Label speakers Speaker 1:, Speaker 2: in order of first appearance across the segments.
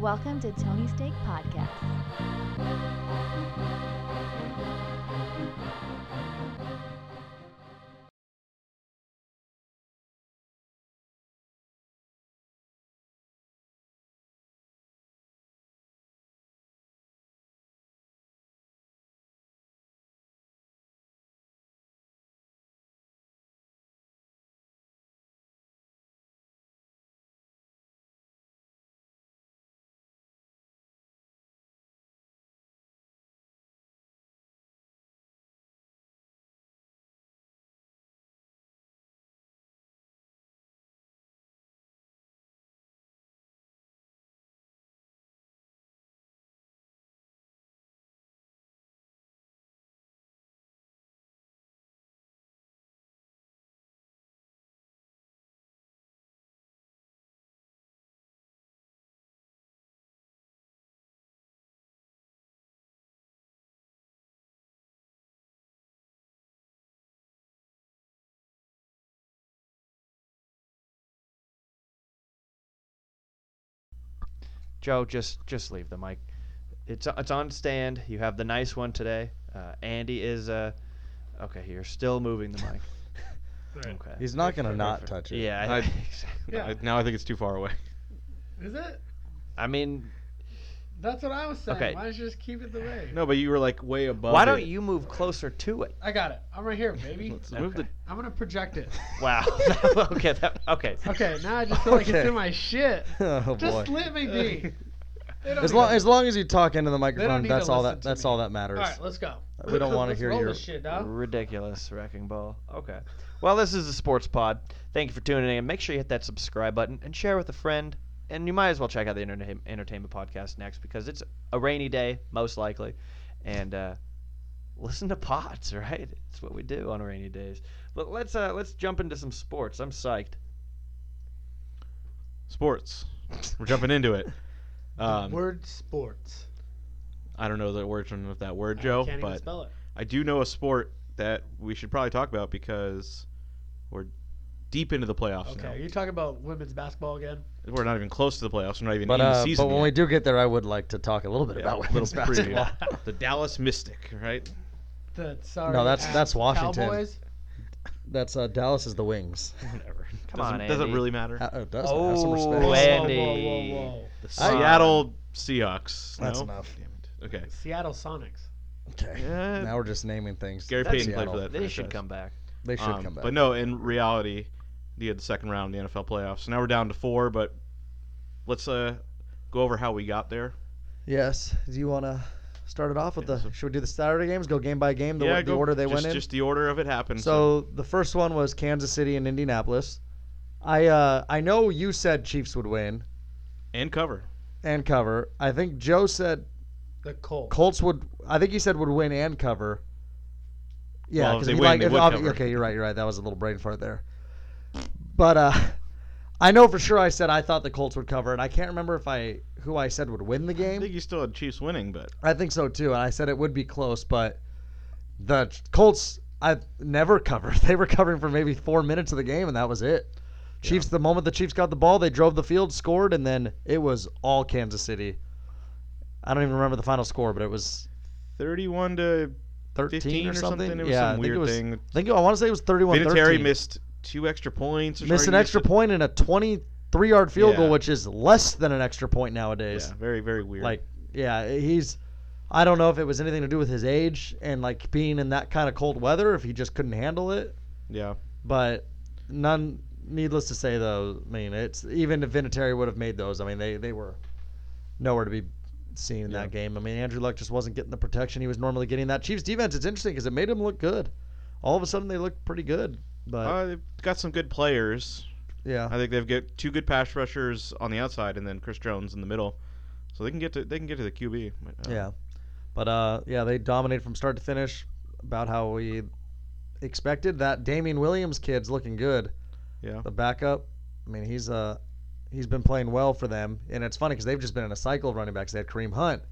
Speaker 1: Welcome to Tony Steak Podcast.
Speaker 2: Joe, just just leave the mic. It's it's on stand. You have the nice one today. Uh, Andy is uh, okay. You're still moving the mic. Okay.
Speaker 3: He's not gonna not touch it.
Speaker 2: Yeah,
Speaker 4: I-
Speaker 2: exactly.
Speaker 4: I- now I think it's too far away.
Speaker 5: Is it?
Speaker 2: I mean,
Speaker 5: That's what I was saying.
Speaker 2: Okay.
Speaker 5: Why don't you just keep it the way?
Speaker 4: No, but you were like way above.
Speaker 2: why don't
Speaker 4: it.
Speaker 2: you move closer to it?
Speaker 5: I got it. I'm right here, baby.
Speaker 4: Let's move the.
Speaker 5: I'm gonna project it.
Speaker 2: Wow. okay. That, okay.
Speaker 5: Okay, now I just feel like
Speaker 3: Okay.
Speaker 5: it's in my shit.
Speaker 3: oh boy.
Speaker 5: Just let me be. They don't
Speaker 3: As
Speaker 5: need
Speaker 3: long
Speaker 5: to-
Speaker 3: as long as you talk into the microphone,
Speaker 5: need to
Speaker 3: that's all
Speaker 5: listen
Speaker 3: that
Speaker 5: to
Speaker 3: that's
Speaker 5: me.
Speaker 3: all that matters.
Speaker 5: All right, let's go.
Speaker 3: We don't wanna
Speaker 5: Let's
Speaker 3: hear
Speaker 5: roll
Speaker 3: your-
Speaker 5: this shit, dog.
Speaker 2: Ridiculous wrecking ball. Okay. Well, this is the Sports Pod. Thank you for tuning in. Make sure you hit that subscribe button and share with a friend. And you might as well check out the entertain- entertainment podcast next because it's a rainy day, most likely. And uh, listen to pods, right? It's what we do on rainy days. But let's uh, let's jump into some sports. I'm psyched.
Speaker 4: Sports. We're jumping into it. Um,
Speaker 5: Word sports.
Speaker 4: I don't know the origin of that word,
Speaker 5: I
Speaker 4: Joe,
Speaker 5: can't even
Speaker 4: but
Speaker 5: spell it.
Speaker 4: I do know a sport that we should probably talk about because we're deep into the playoffs
Speaker 5: Okay,
Speaker 4: now.
Speaker 5: are you talking about women's basketball again?
Speaker 4: We're not even close to the playoffs. We're not even
Speaker 3: But
Speaker 4: in the
Speaker 3: uh,
Speaker 4: season
Speaker 3: but when
Speaker 4: yet.
Speaker 3: we do get there, I would like to talk a little bit
Speaker 4: Yeah,
Speaker 3: about
Speaker 4: a little
Speaker 3: women's
Speaker 4: preview.
Speaker 3: basketball.
Speaker 4: the Dallas Mystic, right?
Speaker 5: The sorry.
Speaker 3: No, that's- that's Washington.
Speaker 5: Cowboys.
Speaker 3: That's uh, Dallas is the Wings.
Speaker 4: Whatever.
Speaker 2: Come
Speaker 4: doesn't,
Speaker 2: on,
Speaker 4: doesn't
Speaker 2: Andy.
Speaker 4: really matter.
Speaker 3: Ha- it does have some
Speaker 2: Oh,
Speaker 3: respect.
Speaker 5: Whoa, whoa,
Speaker 2: Andy.
Speaker 5: whoa, whoa, whoa.
Speaker 4: The
Speaker 3: I-
Speaker 4: Seattle Seahawks.
Speaker 3: That's
Speaker 4: no?
Speaker 3: enough.
Speaker 4: Damn it. Okay.
Speaker 5: Seattle Sonics.
Speaker 3: Okay.
Speaker 4: Yeah,
Speaker 3: Now we're just naming things.
Speaker 4: Gary
Speaker 2: That's
Speaker 4: Payton played for
Speaker 3: Seattle.
Speaker 4: that.
Speaker 2: They should
Speaker 4: franchise.
Speaker 2: come back.
Speaker 3: They should
Speaker 4: Um,
Speaker 3: come back.
Speaker 4: But no, in reality, you had the second round in the NFL playoffs. So now we're down to four, but let's uh, go over how we got there.
Speaker 3: Yes. Do you want to start it off with
Speaker 4: Yeah,
Speaker 3: the?
Speaker 4: so-
Speaker 3: Should we do the Saturday games? Go game by game. The,
Speaker 4: yeah,
Speaker 3: the
Speaker 4: go,
Speaker 3: order they
Speaker 4: just,
Speaker 3: went in.
Speaker 4: Just the order of it happened.
Speaker 3: So the first one was Kansas City and Indianapolis. I uh, I know you said Chiefs would win
Speaker 4: and cover.
Speaker 3: and cover. I think Joe said
Speaker 5: The Colts.
Speaker 3: Colts would. I think he said would win and cover. Yeah, because
Speaker 4: they
Speaker 3: he
Speaker 4: win,
Speaker 3: like if
Speaker 4: would cover.
Speaker 3: okay, you're right, you're right. That was a little brain fart there. But uh, I know for sure I said I thought the Colts would cover, and I can't remember if I who I said would win the game.
Speaker 4: I think you still had Chiefs winning, but
Speaker 3: I think so too, and I said it would be close, but the Colts I've never covered. They were covering for maybe four minutes of the game, and that was it. Chiefs. The moment the Chiefs got the ball, they drove the field, scored, and then it was all Kansas City. I don't even remember the final score, but it was
Speaker 4: 31 to
Speaker 3: 13
Speaker 4: 15
Speaker 3: or
Speaker 4: or
Speaker 3: something.
Speaker 4: something. It was
Speaker 3: yeah,
Speaker 4: some
Speaker 3: I think
Speaker 4: weird
Speaker 3: it was,
Speaker 4: thing.
Speaker 3: I think I want to say it was 31
Speaker 4: Vinatieri
Speaker 3: 13.
Speaker 4: missed two extra points. Miss
Speaker 3: an extra
Speaker 4: a-
Speaker 3: point and a 23 yard field goal, which is less than an extra point nowadays.
Speaker 4: Yeah, very very weird.
Speaker 3: Like, yeah, he's. I don't know if it was anything to do with his age and like being in that kind of cold weather, if he just couldn't handle it.
Speaker 4: yeah,
Speaker 3: But none. Needless to say, though, I mean, it's even if Vinatieri would have made those, I mean, they they were nowhere to be seen in
Speaker 4: Yeah.
Speaker 3: that game. I mean, Andrew Luck just wasn't getting the protection he was normally getting. That Chiefs defense, it's interesting because it made him look good. All of a sudden, they looked pretty good. But
Speaker 4: uh, they've got some good players.
Speaker 3: yeah,
Speaker 4: I think they've got two good pass rushers on the outside, and then Chris Jones in the middle, so they can get to they can get to the QB. uh,
Speaker 3: Yeah. But uh, yeah, they dominated from start to finish, about how we expected. That Damien Williams kid's looking good.
Speaker 4: yeah.
Speaker 3: The backup, I mean, he's uh, he's been playing well for them, and it's funny because they've just been in a cycle of running backs. They had Kareem Hunt,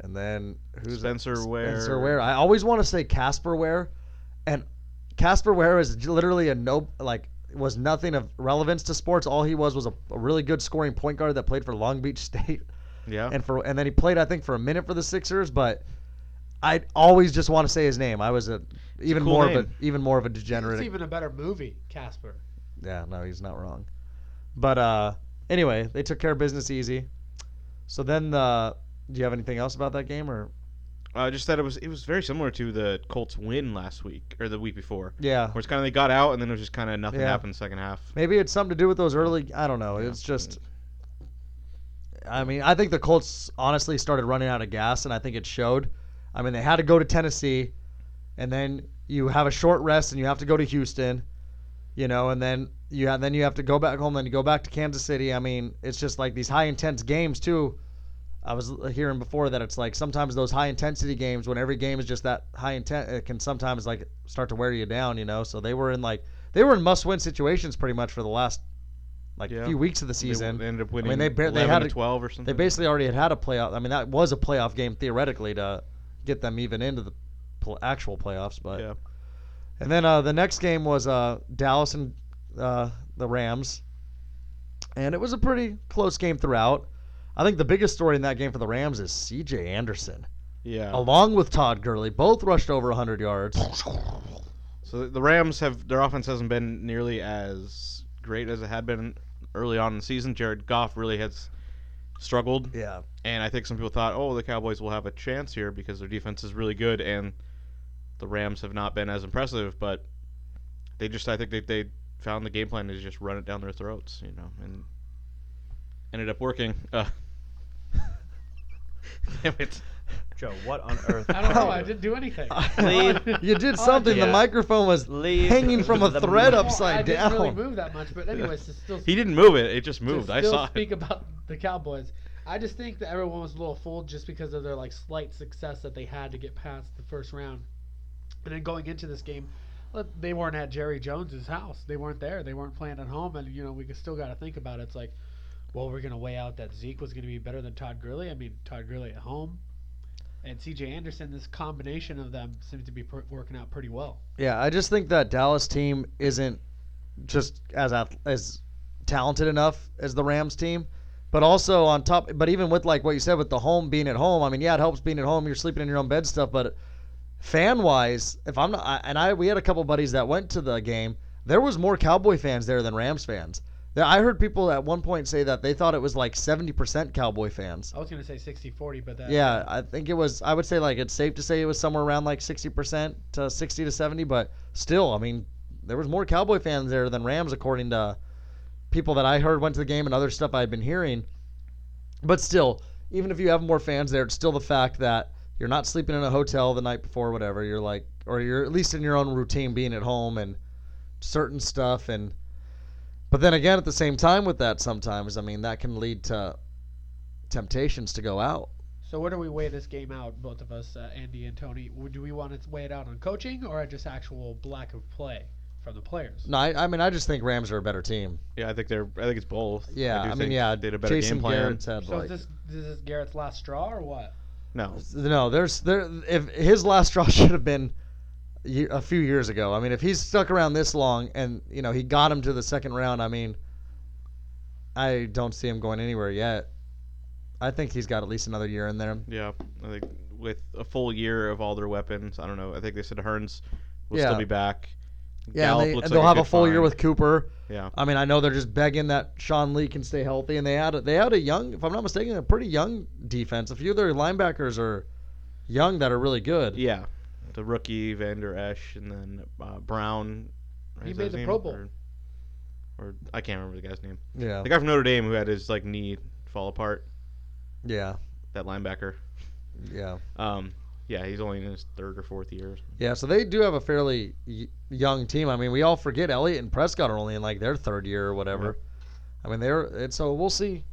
Speaker 3: and then who's
Speaker 4: Spencer Ware.
Speaker 3: Spencer Ware. I always want to say Casper Ware, and Casper Ware is literally a no like was nothing of relevance to sports. All he was was a, a really good scoring point guard that played for Long Beach State,
Speaker 4: Yeah.
Speaker 3: and for and then he played I think for a minute for the Sixers. But I always just want to say his name. I was a even
Speaker 4: cool
Speaker 3: more of a even more of a degenerate.
Speaker 5: It's even a better movie, Casper.
Speaker 3: Yeah, no, he's not wrong. But uh, anyway, they took care of business easy. So then, uh, do you have anything else about that game or?
Speaker 4: Uh, just that it was it was very similar to the Colts win last week or the week before,
Speaker 3: Yeah,
Speaker 4: where it's kind of they got out and then it was just kind of nothing
Speaker 3: Yeah.
Speaker 4: happened second half.
Speaker 3: maybe it's something to do with those early. I don't know.
Speaker 4: Yeah.
Speaker 3: It's just. I mean, I think the Colts honestly started running out of gas, and I think it showed. I mean, they had to go to Tennessee, and then you have a short rest, and you have to go to Houston, you know, and then you have, then you have to go back home, then you go back to Kansas City. I mean, it's just like these high intense games too. I was hearing before that it's like sometimes those high intensity games, when every game is just that high intent, it can sometimes like start to wear you down, you know. So they were in like they were in must win situations pretty much for the last like
Speaker 4: Yeah.
Speaker 3: few weeks of the season.
Speaker 4: w- ended up winning.
Speaker 3: they bar- they had a-
Speaker 4: twelve or something.
Speaker 3: They basically already had had a playoff. I mean, that was a playoff game theoretically to get them even into the pl- actual playoffs. But
Speaker 4: yeah.
Speaker 3: and then uh, the next game was uh, Dallas and uh, the Rams, and it was a pretty close game throughout. I think the biggest story in that game for the Rams is C.J. Anderson,
Speaker 4: Yeah.
Speaker 3: along with Todd Gurley, both rushed over 100 yards.
Speaker 4: So the- Rams have their offense hasn't been nearly as great as it had been early on in the season. Jared Goff really has struggled,
Speaker 3: Yeah,
Speaker 4: and I think some people thought, oh, the Cowboys will have a chance here because their defense is really good, and the Rams have not been as impressive. But they just, I think they they found the game plan to just run it down their throats, you know, and ended up working. Uh, damn it.
Speaker 2: Joe, what on earth?
Speaker 5: I don't know. I didn't do anything.
Speaker 2: Leave.
Speaker 3: you did
Speaker 5: Oh, I
Speaker 3: something.
Speaker 2: did.
Speaker 3: The microphone was
Speaker 2: Leave
Speaker 3: hanging from a
Speaker 2: the
Speaker 3: thread
Speaker 2: mic.
Speaker 5: Well,
Speaker 3: upside
Speaker 5: I
Speaker 3: down.
Speaker 5: didn't really move that much, but anyways, to still
Speaker 4: He didn't move it; it just
Speaker 5: to
Speaker 4: moved. I
Speaker 5: still
Speaker 4: saw
Speaker 5: speak
Speaker 4: it.
Speaker 5: about the Cowboys. I just think that everyone was a little fooled just because of their like slight success that they had to get past the first round, and then going into this game, look, they weren't at Jerry Jones's house. They weren't there. They weren't playing at home, and you know we still got to think about it. It's like, well, we're gonna weigh out that Zeke was gonna be better than Todd Gurley. I mean, Todd Gurley at home, and C.J. Anderson. This combination of them seems to be pr- working out pretty well.
Speaker 3: Yeah, I just think that Dallas team isn't just as as talented enough as the Rams team, but also on top. But even with like what you said with the home being at home, I mean, yeah, it helps being at home. You're sleeping in your own bed stuff, but fan wise, if I'm not, and I we had a couple buddies that went to the game. There was more Cowboy fans there than Rams fans. I heard people at one point say that they thought it was like 70% Cowboy fans.
Speaker 5: I was gonna say 60-40, but that
Speaker 3: Yeah, I think it was. I would say like it's safe to say it was somewhere around like sixty percent to sixty to seventy, but still, I mean, there was more Cowboy fans there than Rams, according to people that I heard went to the game and other stuff I've been hearing. But still, even if you have more fans there, it's still the fact that you're not sleeping in a hotel the night before, or whatever. You're like, or you're at least in your own routine, being at home and certain stuff, and. But then again, at the same time, with that, sometimes I mean that can lead to temptations to go out.
Speaker 5: So where do we weigh this game out, both of us, uh, Andy and Tony? W- Do we want to weigh it out on coaching or just actual lack of play from the players?
Speaker 3: No, I, I mean I just think Rams are a better team.
Speaker 4: Yeah, I think they're. I think it's both.
Speaker 3: Yeah,
Speaker 4: I, do
Speaker 3: I, mean
Speaker 4: think
Speaker 3: yeah,
Speaker 4: they had a better
Speaker 3: Jason
Speaker 4: game plan.
Speaker 3: Garrett's had
Speaker 5: So
Speaker 3: like
Speaker 5: is this is this Garrett's last straw or what?
Speaker 4: No,
Speaker 3: no. There's there if his last straw should have been ye- a few years ago. I mean, if he's stuck around this long and you know he got him to the second round, I mean, I don't see him going anywhere yet. I think he's got at least another year in there.
Speaker 4: yeah, I think with a full year of all their weapons, I don't know. I think they said Hurns will
Speaker 3: Yeah.
Speaker 4: still be back.
Speaker 3: Yeah, and, they, and
Speaker 4: like
Speaker 3: they'll have a full year with Cooper.
Speaker 4: Yeah,
Speaker 3: I mean, I know they're just begging that Sean Lee can stay healthy, and they had a, they had a young, if I'm not mistaken, a pretty young defense. A few of their linebackers are young that are really good.
Speaker 4: yeah. The rookie Vander Esch and then uh, Brown.
Speaker 5: He
Speaker 4: is that
Speaker 5: made
Speaker 4: his
Speaker 5: the
Speaker 4: name?
Speaker 5: Pro Bowl.
Speaker 4: Or, or I can't remember the guy's name.
Speaker 3: Yeah,
Speaker 4: The guy from Notre Dame who had his like knee fall apart.
Speaker 3: yeah,
Speaker 4: That linebacker.
Speaker 3: yeah.
Speaker 4: Um, yeah, he's only in his third or fourth year.
Speaker 3: Yeah, so they do have a fairly y- young team. I mean, we all forget Elliott and Prescott are only in like their third year or whatever. Yeah. I mean, they're and so we'll see.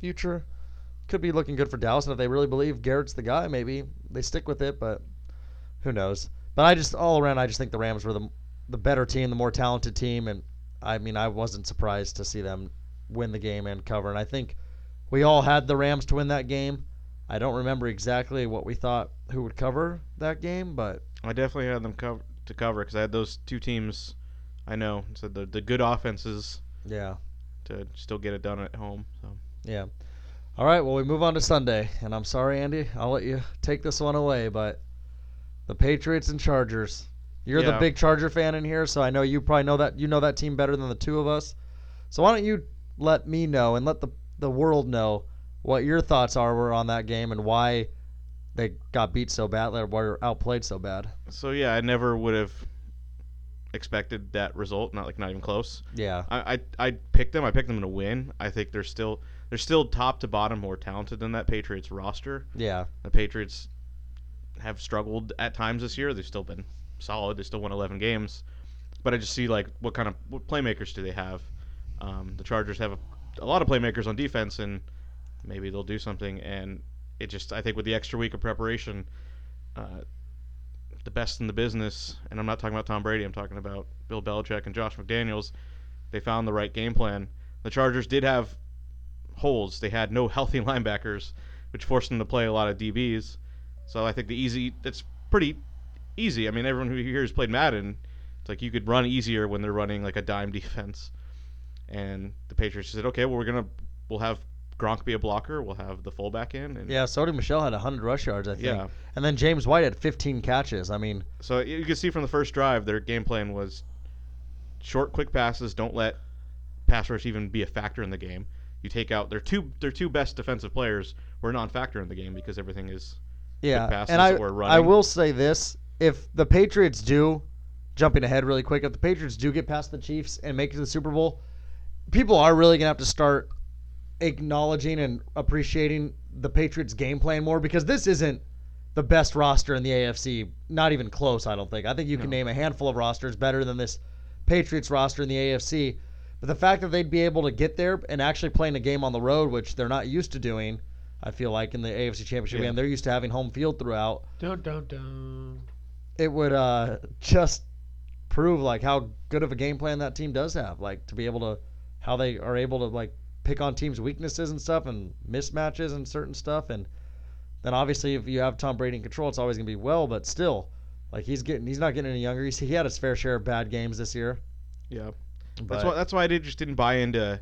Speaker 3: Future could be looking good for Dallas, and if they really believe Garrett's the guy, maybe they stick with it. But who knows? But I just all around, I just think the Rams were the the better team, the more talented team, and I mean, I wasn't surprised to see them win the game and cover. And I think we all had the Rams to win that game. I don't remember exactly what we thought who would cover that game, but
Speaker 4: I definitely had them cover to cover because I had those two teams I know. So the the good offenses
Speaker 3: Yeah.
Speaker 4: to still get it done at home. So
Speaker 3: Yeah. All right. Well, we move on to Sunday, and I'm sorry, Andy. I'll let you take this one away, but the Patriots and Chargers. You're the big Charger fan in here, so I know you probably know that you know that team better than the two of us. So why don't you let me know and let the the world know what your thoughts are were on that game and why they got beat so bad, or were outplayed so bad.
Speaker 4: so yeah, I never would have expected that result. Not like not even close.
Speaker 3: Yeah.
Speaker 4: I, I I picked them. I picked them to win. I think they're still they're still top to bottom more talented than that Patriots roster.
Speaker 3: Yeah.
Speaker 4: The Patriots have struggled at times this year. They've still been solid. They still won 11 games. But I just see like what kind of what playmakers do they have? Um, the Chargers have a, a lot of playmakers on defense, and maybe they'll do something. And it just I think with the extra week of preparation, uh, the best in the business, and I'm not talking about Tom Brady. I'm talking about Bill Belichick and Josh McDaniels. They found the right game plan. The Chargers did have holes. They had no healthy linebackers, which forced them to play a lot of DBs. So I think the easy that's pretty easy. I mean, everyone who here has played Madden, it's like you could run easier when they're running like a dime defense. And the Patriots said, okay, well we're gonna we'll have Gronk be a blocker. We'll have the fullback in. And
Speaker 3: Yeah. Sony Michel had 100 rush yards, I think.
Speaker 4: Yeah.
Speaker 3: And then James White had 15 catches. I mean,
Speaker 4: So you can see from the first drive, their game plan was short, quick passes. Don't let pass rush even be a factor in the game. You take out their two their two best defensive players were non-factor in the game because everything is
Speaker 3: Yeah, and I I will say this: if the Patriots do, jumping ahead really quick, if the Patriots do get past the Chiefs and make it to the Super Bowl, people are really gonna have to start acknowledging and appreciating the Patriots' game plan more because this isn't the best roster in the AFC. Not even close, I don't think. I think you can
Speaker 4: No.
Speaker 3: name a handful of rosters better than this Patriots roster in the AFC. But the fact that they'd be able to get there and actually playing a game on the road, which they're not used to doing, I feel like in the AFC Championship
Speaker 4: Yeah.
Speaker 3: game, they're used to having home field throughout.
Speaker 5: Dun dun dun.
Speaker 3: It would uh, just prove like how good of a game plan that team does have, like to be able to how they are able to like pick on teams' weaknesses and stuff and mismatches and certain stuff, and then obviously if you have Tom Brady in control, it's always gonna be well, but still, like he's getting he's not getting any younger. He's, he had his fair share of bad games this year.
Speaker 4: yeah.
Speaker 3: But
Speaker 4: That's why that's why I did, just didn't buy into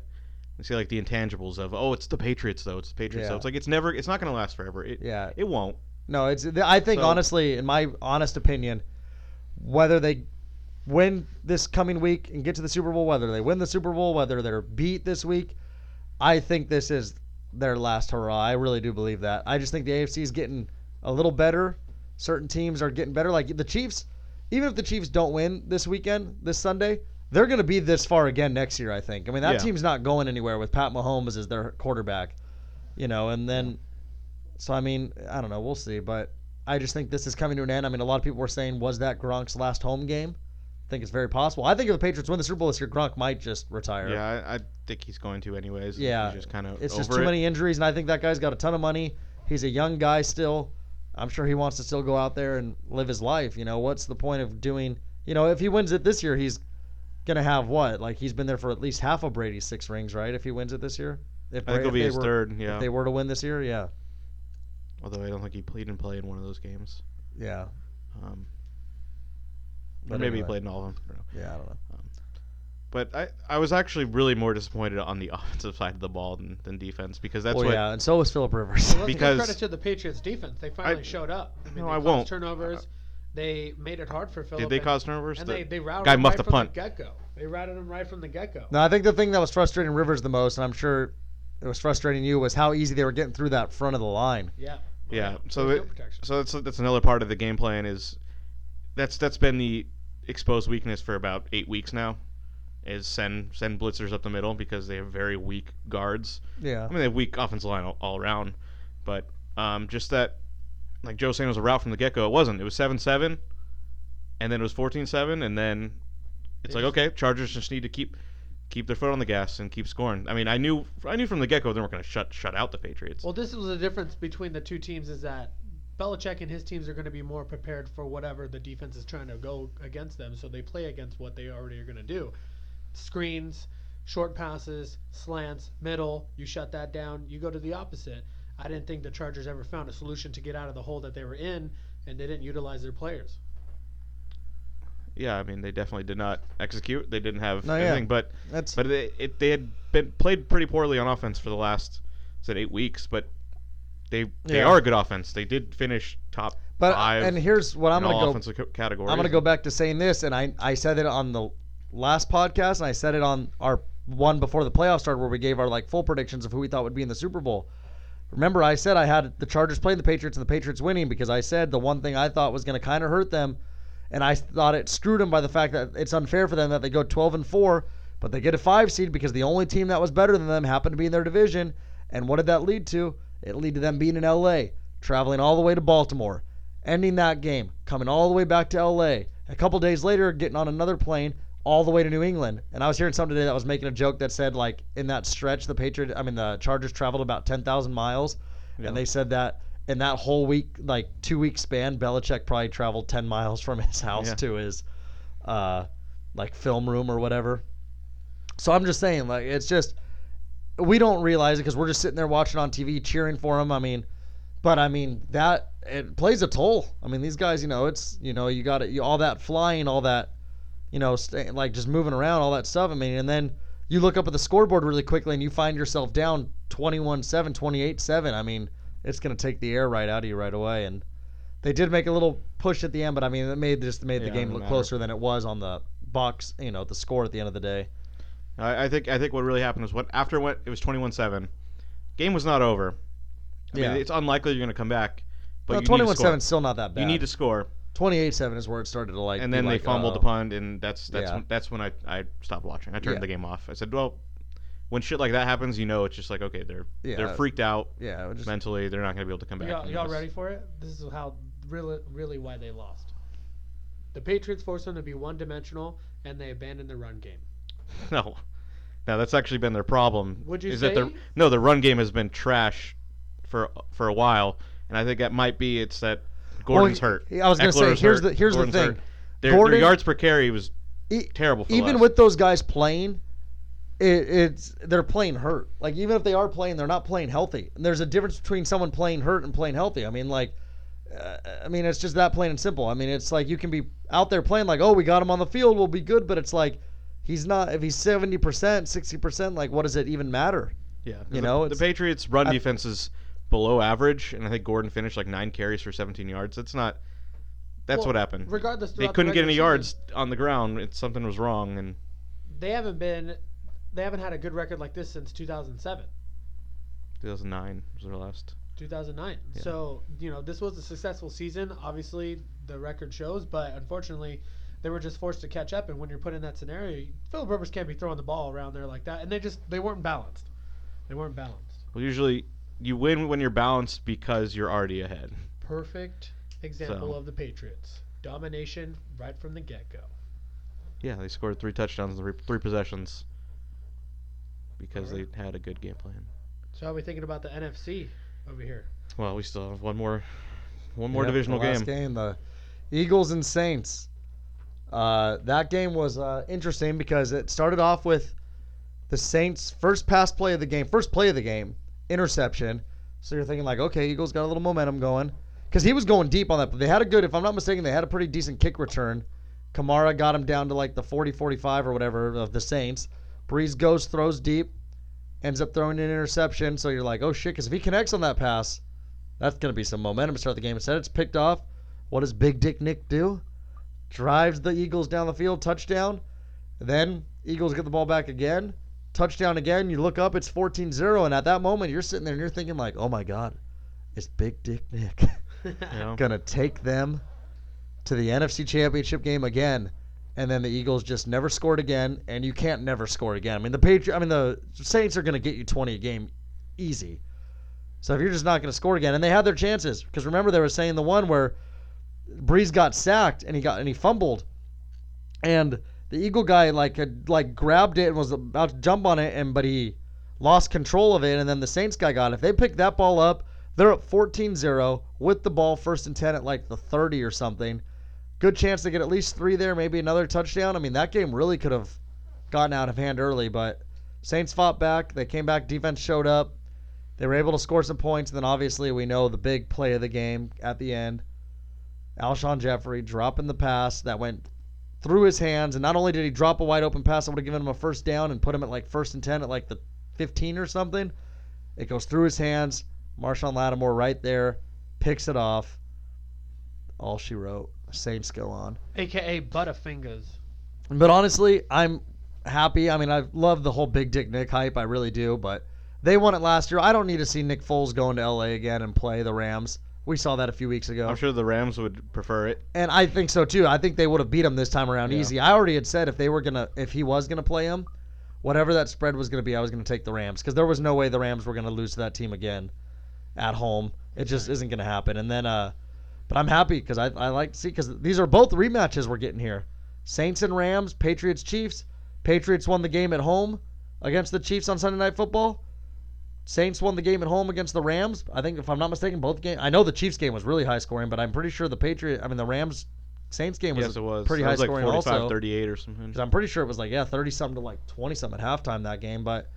Speaker 4: see like the intangibles of oh it's the Patriots though it's the Patriots though
Speaker 3: Yeah.
Speaker 4: it's like it's never it's not gonna last forever it
Speaker 3: yeah,
Speaker 4: it won't
Speaker 3: No, it's. I think
Speaker 4: So-
Speaker 3: honestly, in my honest opinion, whether they win this coming week and get to the Super Bowl, whether they win the Super Bowl, whether they're beat this week, I think this is their last hurrah. I really do believe that. I just think the AFC is getting a little better. Certain teams are getting better. Like the Chiefs, even if the Chiefs don't win this weekend, this Sunday, they're going to be this far again next year. I think. I mean, that
Speaker 4: Yeah.
Speaker 3: team's not going anywhere with Pat Mahomes as their quarterback. You know, and then so I mean, I don't know. We'll see, but I just think this is coming to an end. I mean, a lot of people were saying, was that Gronk's last home game? I think it's very possible. I think if the Patriots win the Super Bowl this year, Gronk might just retire.
Speaker 4: yeah I, I think he's going to anyways
Speaker 3: Yeah,
Speaker 4: he's just kind of
Speaker 3: It's just too many injuries, and I think that guy's got a ton of money. He's a young guy still. I'm sure he wants to still go out there and live his life. You know, what's the point of doing? You know, if he wins it this year, he's gonna have what? Like he's been there for at least half of Brady's six rings, right? If he wins it this year, if,
Speaker 4: I think it'll be
Speaker 3: they
Speaker 4: his
Speaker 3: were,
Speaker 4: third yeah
Speaker 3: If they were to win this year, yeah,
Speaker 4: although I don't think he played and play in one of those games
Speaker 3: yeah,
Speaker 4: um, or
Speaker 3: But
Speaker 4: maybe
Speaker 3: anyway.
Speaker 4: he played in all of them I
Speaker 3: yeah. I don't know.
Speaker 4: But I, I was actually really more disappointed on the offensive side of the ball than, than defense because that's
Speaker 3: well,
Speaker 4: what
Speaker 3: yeah, and so was Philip Rivers.
Speaker 5: Well,
Speaker 4: Because-
Speaker 5: credit to the Patriots defense. They finally
Speaker 4: I-
Speaker 5: showed up. I mean,
Speaker 4: No,
Speaker 5: they
Speaker 4: I won't.
Speaker 5: turnovers. They made it hard for Philip.
Speaker 4: did they
Speaker 5: and-
Speaker 4: cause turnovers.
Speaker 5: And
Speaker 4: The
Speaker 5: they, they routed
Speaker 4: guy
Speaker 5: him
Speaker 4: muffed
Speaker 5: right
Speaker 4: the
Speaker 5: from
Speaker 4: punt.
Speaker 5: the get go. They routed him right from the get go.
Speaker 3: No, I think the thing that was frustrating Rivers the most, and I'm sure it was frustrating you, was how easy they were getting through that front of the line.
Speaker 5: Yeah.
Speaker 4: Yeah, so it- So that's that's another part of the game plan is that's that's been the exposed weakness for about eight weeks now. Is send send blitzers up the middle because they have very weak guards.
Speaker 3: Yeah.
Speaker 4: I mean they have weak offensive line all, all around, but um, just that like Joe saying it was a route from the get go. It wasn't. It was seven seven, and then it was 14-7, and then it's like okay, Chargers just need to keep keep their foot on the gas and keep scoring. I mean I knew I knew from the get go they weren't going to shut shut out the Patriots.
Speaker 5: Well, this was the difference between the two teams is that Belichick and his teams are going to be more prepared for whatever the defense is trying to go against them, so they play against what they already are going to do. Screens, short passes, slants, middle, you shut that down, you go to the opposite. I didn't think the Chargers ever found a solution to get out of the hole that they were in, and they didn't utilize their players.
Speaker 4: yeah, I mean they definitely did not execute. They didn't have
Speaker 3: No, yeah.
Speaker 4: anything, but
Speaker 3: That's
Speaker 4: but they it, they had been played pretty poorly on offense for the last said eight weeks, but they they
Speaker 3: Yeah.
Speaker 4: are a good offense. They did finish top
Speaker 3: but uh,
Speaker 4: five
Speaker 3: and here's what I'm gonna go.
Speaker 4: offensive co- categories.
Speaker 3: I'm gonna go back to saying this, and I I said it on the last podcast, and I said it on our one before the playoffs started, where we gave our like full predictions of who we thought would be in the Super Bowl. Remember, I said I had the Chargers playing the Patriots and the Patriots winning because I said the one thing I thought was going to kind of hurt them, and I thought it screwed them by the fact that it's unfair for them that they go 12 and four, but they get a five seed because the only team that was better than them happened to be in their division. And what did that lead to? It led to them being in LA, traveling all the way to Baltimore, ending that game, coming all the way back to LA. A couple days later, getting on another plane all the way to New England. And I was hearing something today that was making a joke that said like in that stretch, the Patriot, I mean the Chargers traveled about 10,000 miles,
Speaker 4: Yeah.
Speaker 3: and they said that in that whole week, like two week span, Belichick probably traveled 10 miles from his house
Speaker 4: Yeah.
Speaker 3: to his, uh, like film room or whatever. So I'm just saying, like it's just we don't realize it because we're just sitting there watching on TV, cheering for him. I mean, but I mean that it plays a toll. I mean, these guys, you know, it's you know you got it, you, all that flying, all that, you know, stay, like just moving around, all that stuff. I mean, and then you look up at the scoreboard really quickly and you find yourself down 21-7, 28-7. I mean, it's gonna take the air right out of you right away. And they did make a little push at the end, but I mean, it made just made the
Speaker 4: Yeah,
Speaker 3: game look
Speaker 4: matter.
Speaker 3: closer than it was on the box. You know, the score at the end of the day.
Speaker 4: I, I think I think what really happened was what after what it was 21-7. Game was not over. I
Speaker 3: Yeah.
Speaker 4: mean, it's unlikely you're going to come back. But
Speaker 3: Well,
Speaker 4: you need to
Speaker 3: 21
Speaker 4: score.
Speaker 3: 7 is still not that bad.
Speaker 4: You need to score,
Speaker 3: 28 7 is where it started to like.
Speaker 4: and
Speaker 3: be
Speaker 4: then they
Speaker 3: like,
Speaker 4: fumbled the
Speaker 3: uh,
Speaker 4: punt, and that's that's
Speaker 3: Yeah.
Speaker 4: when, that's when I, I stopped watching. I turned
Speaker 3: Yeah.
Speaker 4: the game off. I said, well, when shit like that happens, you know, it's just like okay, they're
Speaker 3: Yeah.
Speaker 4: they're freaked out
Speaker 3: Yeah, just,
Speaker 4: mentally. They're not going to be able to come back.
Speaker 5: Y'all, y'all ready for it? This is how really, really why they lost. The Patriots forced them to be one-dimensional, and they abandoned the run game.
Speaker 4: No, no, that's actually been their problem.
Speaker 5: Would you
Speaker 4: is that their
Speaker 5: say?
Speaker 4: no, the run game has been trash for for a while, and I think that might be it's that Gordon's
Speaker 3: Well,
Speaker 4: hurt.
Speaker 3: I was gonna say, here's
Speaker 4: hurt,
Speaker 3: the- here's the thing.
Speaker 4: Their,
Speaker 3: Gordon-
Speaker 4: their yards per carry was
Speaker 3: e-
Speaker 4: terrible.
Speaker 3: Even with those guys playing, it, it's they're playing hurt. Like even if they are playing, they're not playing healthy. And there's a difference between someone playing hurt and playing healthy. I mean, like, uh, I mean, it's just that plain and simple. I mean, it's like you can be out there playing like, oh, we got him on the field, we'll be good, but it's like he's not. If he's seventy percent, sixty percent, like, what does it even matter?
Speaker 4: Yeah,
Speaker 3: you
Speaker 4: the-
Speaker 3: know,
Speaker 4: the, Patriots' run
Speaker 3: I-
Speaker 4: defense is below average, and I think Gordon finished like nine carries for 17 yards. That's not. That's
Speaker 5: Well,
Speaker 4: what happened.
Speaker 5: Regardless,
Speaker 4: they couldn't get any
Speaker 5: season,
Speaker 4: yards on the ground. It, something was wrong, and
Speaker 5: They haven't been. They haven't had a good record like this since 2007.
Speaker 4: 2009 was their last.
Speaker 5: 2009.
Speaker 4: Yeah.
Speaker 5: So, you know, this was a successful season. Obviously, the record shows, but unfortunately, they were just forced to catch up. And when you're put in that scenario, Philip Rivers can't be throwing the ball around there like that. And they just they weren't balanced. They weren't balanced.
Speaker 4: Well, usually you win when you're balanced because you're already ahead.
Speaker 5: Perfect example
Speaker 4: So-
Speaker 5: of the Patriots. Domination right from the get go.
Speaker 4: Yeah, they scored three touchdowns in three, three possessions because
Speaker 5: Alright.
Speaker 4: they had a good game plan.
Speaker 5: So how are we thinking about the NFC over here?
Speaker 4: Well, we still have one more, one more
Speaker 3: Yep,
Speaker 4: divisional
Speaker 3: the last
Speaker 4: game.
Speaker 3: The Eagles and Saints. Uh, that game was uh, interesting because it started off with the Saints' first pass play of the game, first play of the game, interception. So you're thinking like, okay, Eagles got a little momentum going because he was going deep on that. But they had a good, if I'm not mistaken, they had a pretty decent kick return. Kamara got him down to like the 40, 45 or whatever of the Saints. Brees goes, throws deep, ends up throwing an interception. So you're like, oh shit, because if he connects on that pass, that's to be some momentum to start the game. Instead, it's picked off. What does Big Dick Nick do? Drives the Eagles down the field, touchdown. Then Eagles get the ball back again, touchdown again. You look up, it's 14-0, and at that moment, you're sitting there and you're thinking like, oh my God, it's Big Dick Nick
Speaker 4: You
Speaker 3: gonna take them to the NFC Championship game again, and then the Eagles just never scored again, and you can't never score again. I mean the Patri- I mean the Saints are gonna get you 20 a game, easy. So if you're just not gonna score again, and they had their chances, because remember they were saying the one where Brees got sacked and he got and he fumbled, and the Eagle guy like had like grabbed it and was about to jump on it, and but he lost control of it, and then the Saints guy got it. If they pick that ball up, they're up 14-0 with the ball first and 10 at like the 30 or something. Good chance to get at least three there, maybe another touchdown. I mean, that game really could have gotten out of hand early, but Saints fought back. They came back. Defense showed up. They were able to score some points. And then obviously we know the big play of the game at the end. Alshon Jeffery dropping the pass that went through his hands, and not only did he drop a wide open pass that would have given him a first down and put him at like first and ten at like the 15 or something, it goes through his hands. Marshon Lattimore right there picks it off. All she wrote. Saints go on.
Speaker 5: AKA Butterfingers.
Speaker 3: But honestly, I'm happy. I mean, I love the whole Big Dick Nick hype. I really do. But they won it last year. I don't need to see Nick Foles going to LA again and play the Rams. We saw that a few weeks ago.
Speaker 4: I'm sure the Rams would prefer it.
Speaker 3: And I think so too. I think they would have beat him this time around
Speaker 4: Yeah.
Speaker 3: easy. I already had said if they were gonna, if he was gonna play him, whatever that spread was gonna be, I was gonna take the Rams because there was no way the Rams were gonna lose to that team again at home. It just isn't gonna happen. And then, uh, but I'm happy because I I like to see because these are both rematches we're getting here. Saints and Rams, Patriots Chiefs. Patriots won the game at home against the Chiefs on Sunday Night Football. Saints won the game at home against the Rams. I think, if I'm not mistaken, both games. I know the Chiefs game was really high scoring, but I'm pretty sure the Patriot, I mean the Rams Saints game was,
Speaker 4: yes, it was.
Speaker 3: pretty
Speaker 4: It
Speaker 3: high
Speaker 4: was like
Speaker 3: scoring
Speaker 4: 45,
Speaker 3: also.
Speaker 4: 38 or something.
Speaker 3: Because I'm pretty sure it was like yeah, 30 something to like 20 something at halftime that game. But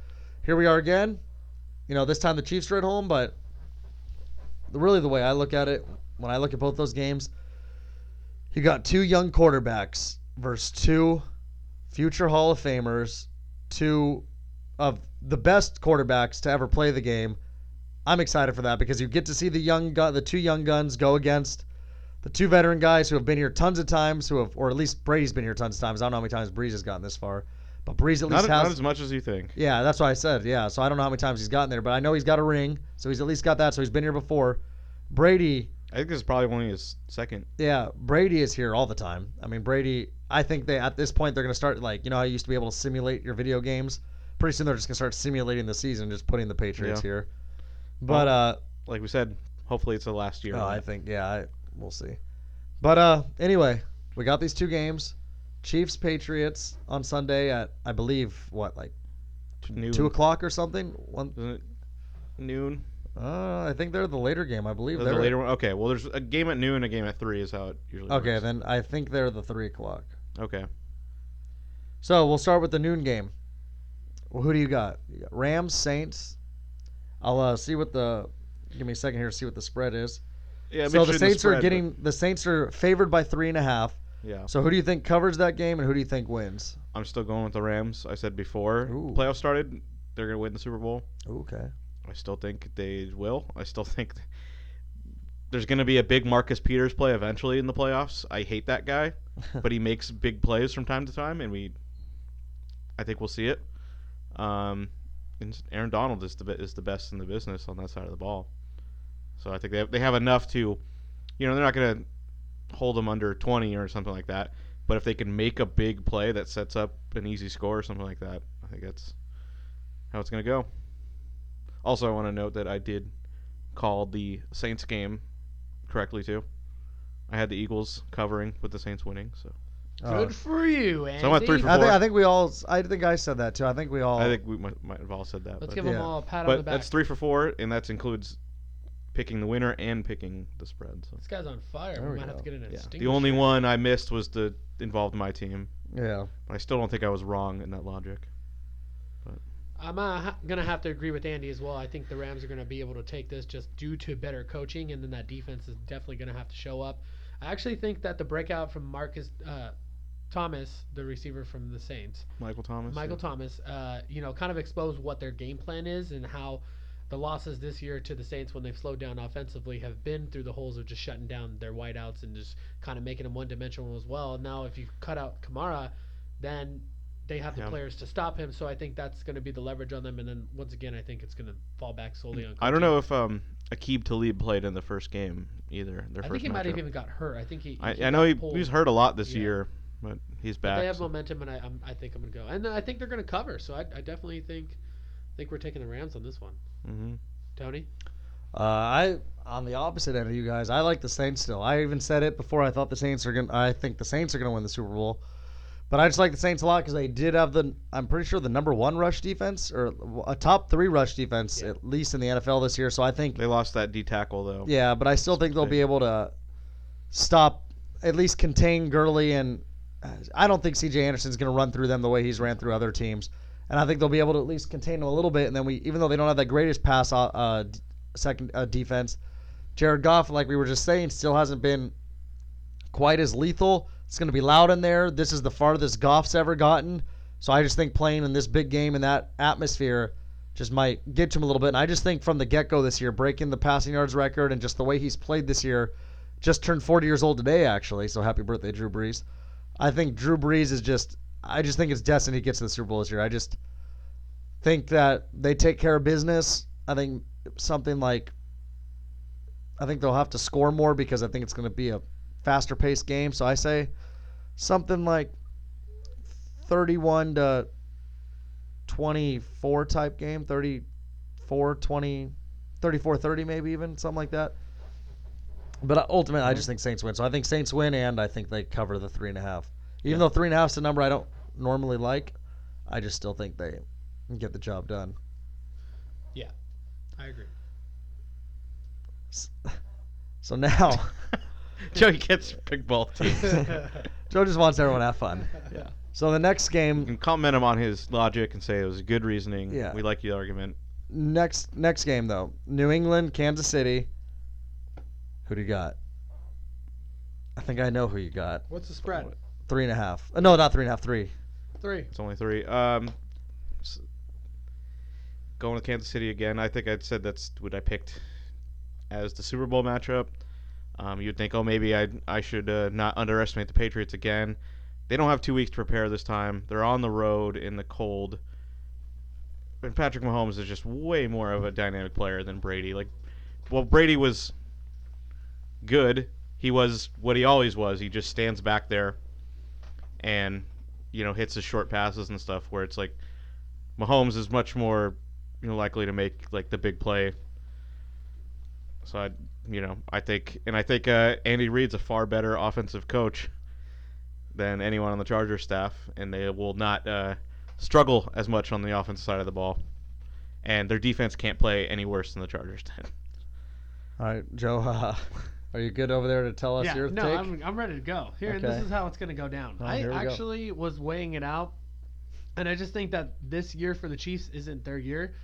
Speaker 3: here we are again. You know, this time the Chiefs are at home, but really the way I look at it, when I look at both those games, you got two young quarterbacks versus two future Hall of Famers, two of the best quarterbacks to ever play the game. I'm excited for that because you get to see the young gu- the two young guns go against the two veteran guys who have been here tons of times, who have, or at least Brady's been here tons of times. I don't know how many times Brees has gotten this far, but Brees at
Speaker 4: not,
Speaker 3: least
Speaker 4: not
Speaker 3: has.
Speaker 4: as much as you think.
Speaker 3: Yeah, that's what I said. Yeah, so I don't know how many times he's gotten there, but I know he's got a ring, so he's at least got that. So he's been here before. Brady,
Speaker 4: I think this is probably only his second.
Speaker 3: yeah, Brady is here all the time. I mean, Brady. I think they at this point they're gonna start like you know how you used to be able to simulate your video games. Pretty soon they're just gonna start simulating the season, just putting the Patriots
Speaker 4: Yeah.
Speaker 3: here. But uh,
Speaker 4: Like we said, hopefully it's the last year.
Speaker 3: Oh, I think yeah, I, we'll see. But uh, anyway, we got these two games: Chiefs Patriots on Sunday at I believe what like
Speaker 4: Noon.
Speaker 3: two o'clock or something. One,
Speaker 4: Isn't it noon?
Speaker 3: uh, I think they're the later game. I believe
Speaker 4: There's
Speaker 3: they're
Speaker 4: later one. Okay, well, there's a game at noon, and a game at three is how it usually
Speaker 3: Okay,
Speaker 4: works.
Speaker 3: then I think they're the three o'clock.
Speaker 4: Okay.
Speaker 3: So we'll start with the noon game. Well, who do you got? You got Rams, Saints. I'll uh, see what the. Give me a second here to see what the spread is.
Speaker 4: Yeah. I'm
Speaker 3: so the Saints
Speaker 4: spread,
Speaker 3: are
Speaker 4: but-
Speaker 3: getting the Saints are favored by three and a half.
Speaker 4: Yeah.
Speaker 3: So who do you think covers that game, and who do you think wins?
Speaker 4: I'm still going with the Rams. I said before
Speaker 3: Ooh.
Speaker 4: playoffs started, they're gonna win the Super Bowl.
Speaker 3: Okay.
Speaker 4: I still think they will. I still think th- there's going to be a big Marcus Peters play eventually in the playoffs. I hate that guy, but he makes big plays from time to time, and we, I think we'll see it. Um, and Aaron Donald is the is the best in the business on that side of the ball. So I think they have, they have enough to, you know, they're not going to hold them under 20 or something like that. But if they can make a big play that sets up an easy score or something like that, I think that's how it's going to go. Also, I want to note that I did call the Saints game correctly too. I had the Eagles covering with the Saints winning, so.
Speaker 5: Good for you, Andy.
Speaker 4: So I went three for
Speaker 3: I think. I think we all. I think I said that too. I think we all.
Speaker 4: I think we might, might have all said that.
Speaker 5: Let's
Speaker 4: but
Speaker 5: give them
Speaker 3: Yeah.
Speaker 5: all a pat on the
Speaker 4: but
Speaker 5: back.
Speaker 4: that's three for four, and that includes picking the winner and picking the spread. So
Speaker 5: This guy's on fire.
Speaker 3: There
Speaker 5: we
Speaker 3: we
Speaker 5: might have to get an
Speaker 4: yeah, the only one I missed was the involved my team,
Speaker 3: yeah.
Speaker 4: but I still don't think I was wrong in that logic.
Speaker 5: I'm uh, ha- gonna have to agree with Andy as well. I think the Rams are gonna be able to take this just due to better coaching, and then that defense is definitely gonna have to show up. I actually think that the breakout from Marcus uh, Thomas, the receiver from the Saints,
Speaker 4: Michael Thomas.
Speaker 5: Michael
Speaker 4: yeah.
Speaker 5: Thomas, uh, you know, kind of exposed what their game plan is and how the losses this year to the Saints when they've slowed down offensively have been through the holes of just shutting down their wideouts and just kind of making them one-dimensional as well. And now if you cut out Kamara, then they have the
Speaker 4: Yeah.
Speaker 5: players to stop him. So I think that's going to be the leverage on them. And then once again, I think it's going to fall back solely on.
Speaker 4: I don't know if um, Aqib Talib played in the first game either. Their
Speaker 5: I
Speaker 4: first
Speaker 5: think he might have even got hurt. I think he.
Speaker 4: I,
Speaker 5: he
Speaker 4: I know
Speaker 5: got
Speaker 4: he,
Speaker 5: pulled.
Speaker 4: he's hurt a lot this
Speaker 5: Yeah.
Speaker 4: year, but he's
Speaker 5: But
Speaker 4: back.
Speaker 5: they have
Speaker 4: so-
Speaker 5: momentum, and I, I'm, I think I'm going to go. And I think they're going to cover. So I, I definitely think think we're taking the Rams on this one.
Speaker 4: Mhm.
Speaker 5: Tony.
Speaker 3: Uh, I on the opposite end of you guys. I like the Saints still. I even said it before. I thought the Saints are gonna. I think the Saints are gonna win the Super Bowl. But I just like the Saints a lot because they did have the. I'm pretty sure the number one rush defense or a top three rush defense
Speaker 5: Yeah.
Speaker 3: at least in the NFL this year. So I think
Speaker 4: They lost that D tackle though.
Speaker 3: Yeah, but I still think they'll be able to stop, at least contain Gurley, and I don't think C.J. Anderson's going to run through them the way he's ran through other teams, and I think they'll be able to at least contain them a little bit. And then we, even though they don't have the greatest pass uh, uh, second uh, defense, Jared Goff, like we were just saying, still hasn't been quite as lethal. It's going to be loud in there. This is the farthest Goff's ever gotten. So I just think playing in this big game in that atmosphere just might get to him a little bit. And I just think from the get go this year, breaking the passing yards record and just the way he's played this year, just turned 40 years old today, actually. So happy birthday, Drew Brees. I think Drew Brees is just, I just think it's destined he gets to the Super Bowl this year. I just think that they take care of business. I think something like, I think they'll have to score more because I think it's going to be a faster paced game. So I say something like 31 to 24 type game, 34 20, 34 30 maybe even, something like that. But uh, ultimately, I just think Saints win. So I think Saints win, and I think they cover the three and a half. Even though three and a half is a number I don't normally like, I just still think they get the job done.
Speaker 5: Yeah, I agree.
Speaker 3: So now,
Speaker 4: Joe gets big ball teams.
Speaker 3: Joe just wants everyone to have fun.
Speaker 2: Yeah.
Speaker 3: So the next
Speaker 4: You
Speaker 3: game,
Speaker 4: can compliment him on his logic and say it was good reasoning.
Speaker 3: Yeah.
Speaker 4: We like the argument.
Speaker 3: next next game though, New England, Kansas City. Who do you got? I think I know who you got.
Speaker 5: What's the spread?
Speaker 3: Three and a half. Uh, no, not three and a half. Three.
Speaker 5: Three.
Speaker 4: It's only three. Um, s- going to Kansas City again. I think I said that's what I picked as the Super Bowl matchup. Um, you'd think, oh, maybe I I should uh, not underestimate the Patriots again. They don't have two weeks to prepare this time. They're on the road in the cold. And Patrick Mahomes is just way more of a dynamic player than Brady. Like, well, Brady was good. He was what he always was. He just stands back there and you know hits his short passes and stuff. Where it's like Mahomes is much more you know likely to make like the big play. So I, you know, I think, and I think uh, Andy Reid's a far better offensive coach than anyone on the Chargers staff, and they will not uh, struggle as much on the offensive side of the ball. And their defense can't play any worse than the Chargers did.
Speaker 3: All right, Joe. Uh, are you good over there to tell us
Speaker 5: yeah,
Speaker 3: your
Speaker 5: no,
Speaker 3: take?
Speaker 5: I'm, I'm ready to go. Here, and
Speaker 3: Okay.
Speaker 5: this is how it's going to go down.
Speaker 3: Oh,
Speaker 5: I
Speaker 3: we go.
Speaker 5: actually was weighing it out, and I just think that this year for the Chiefs isn't their year.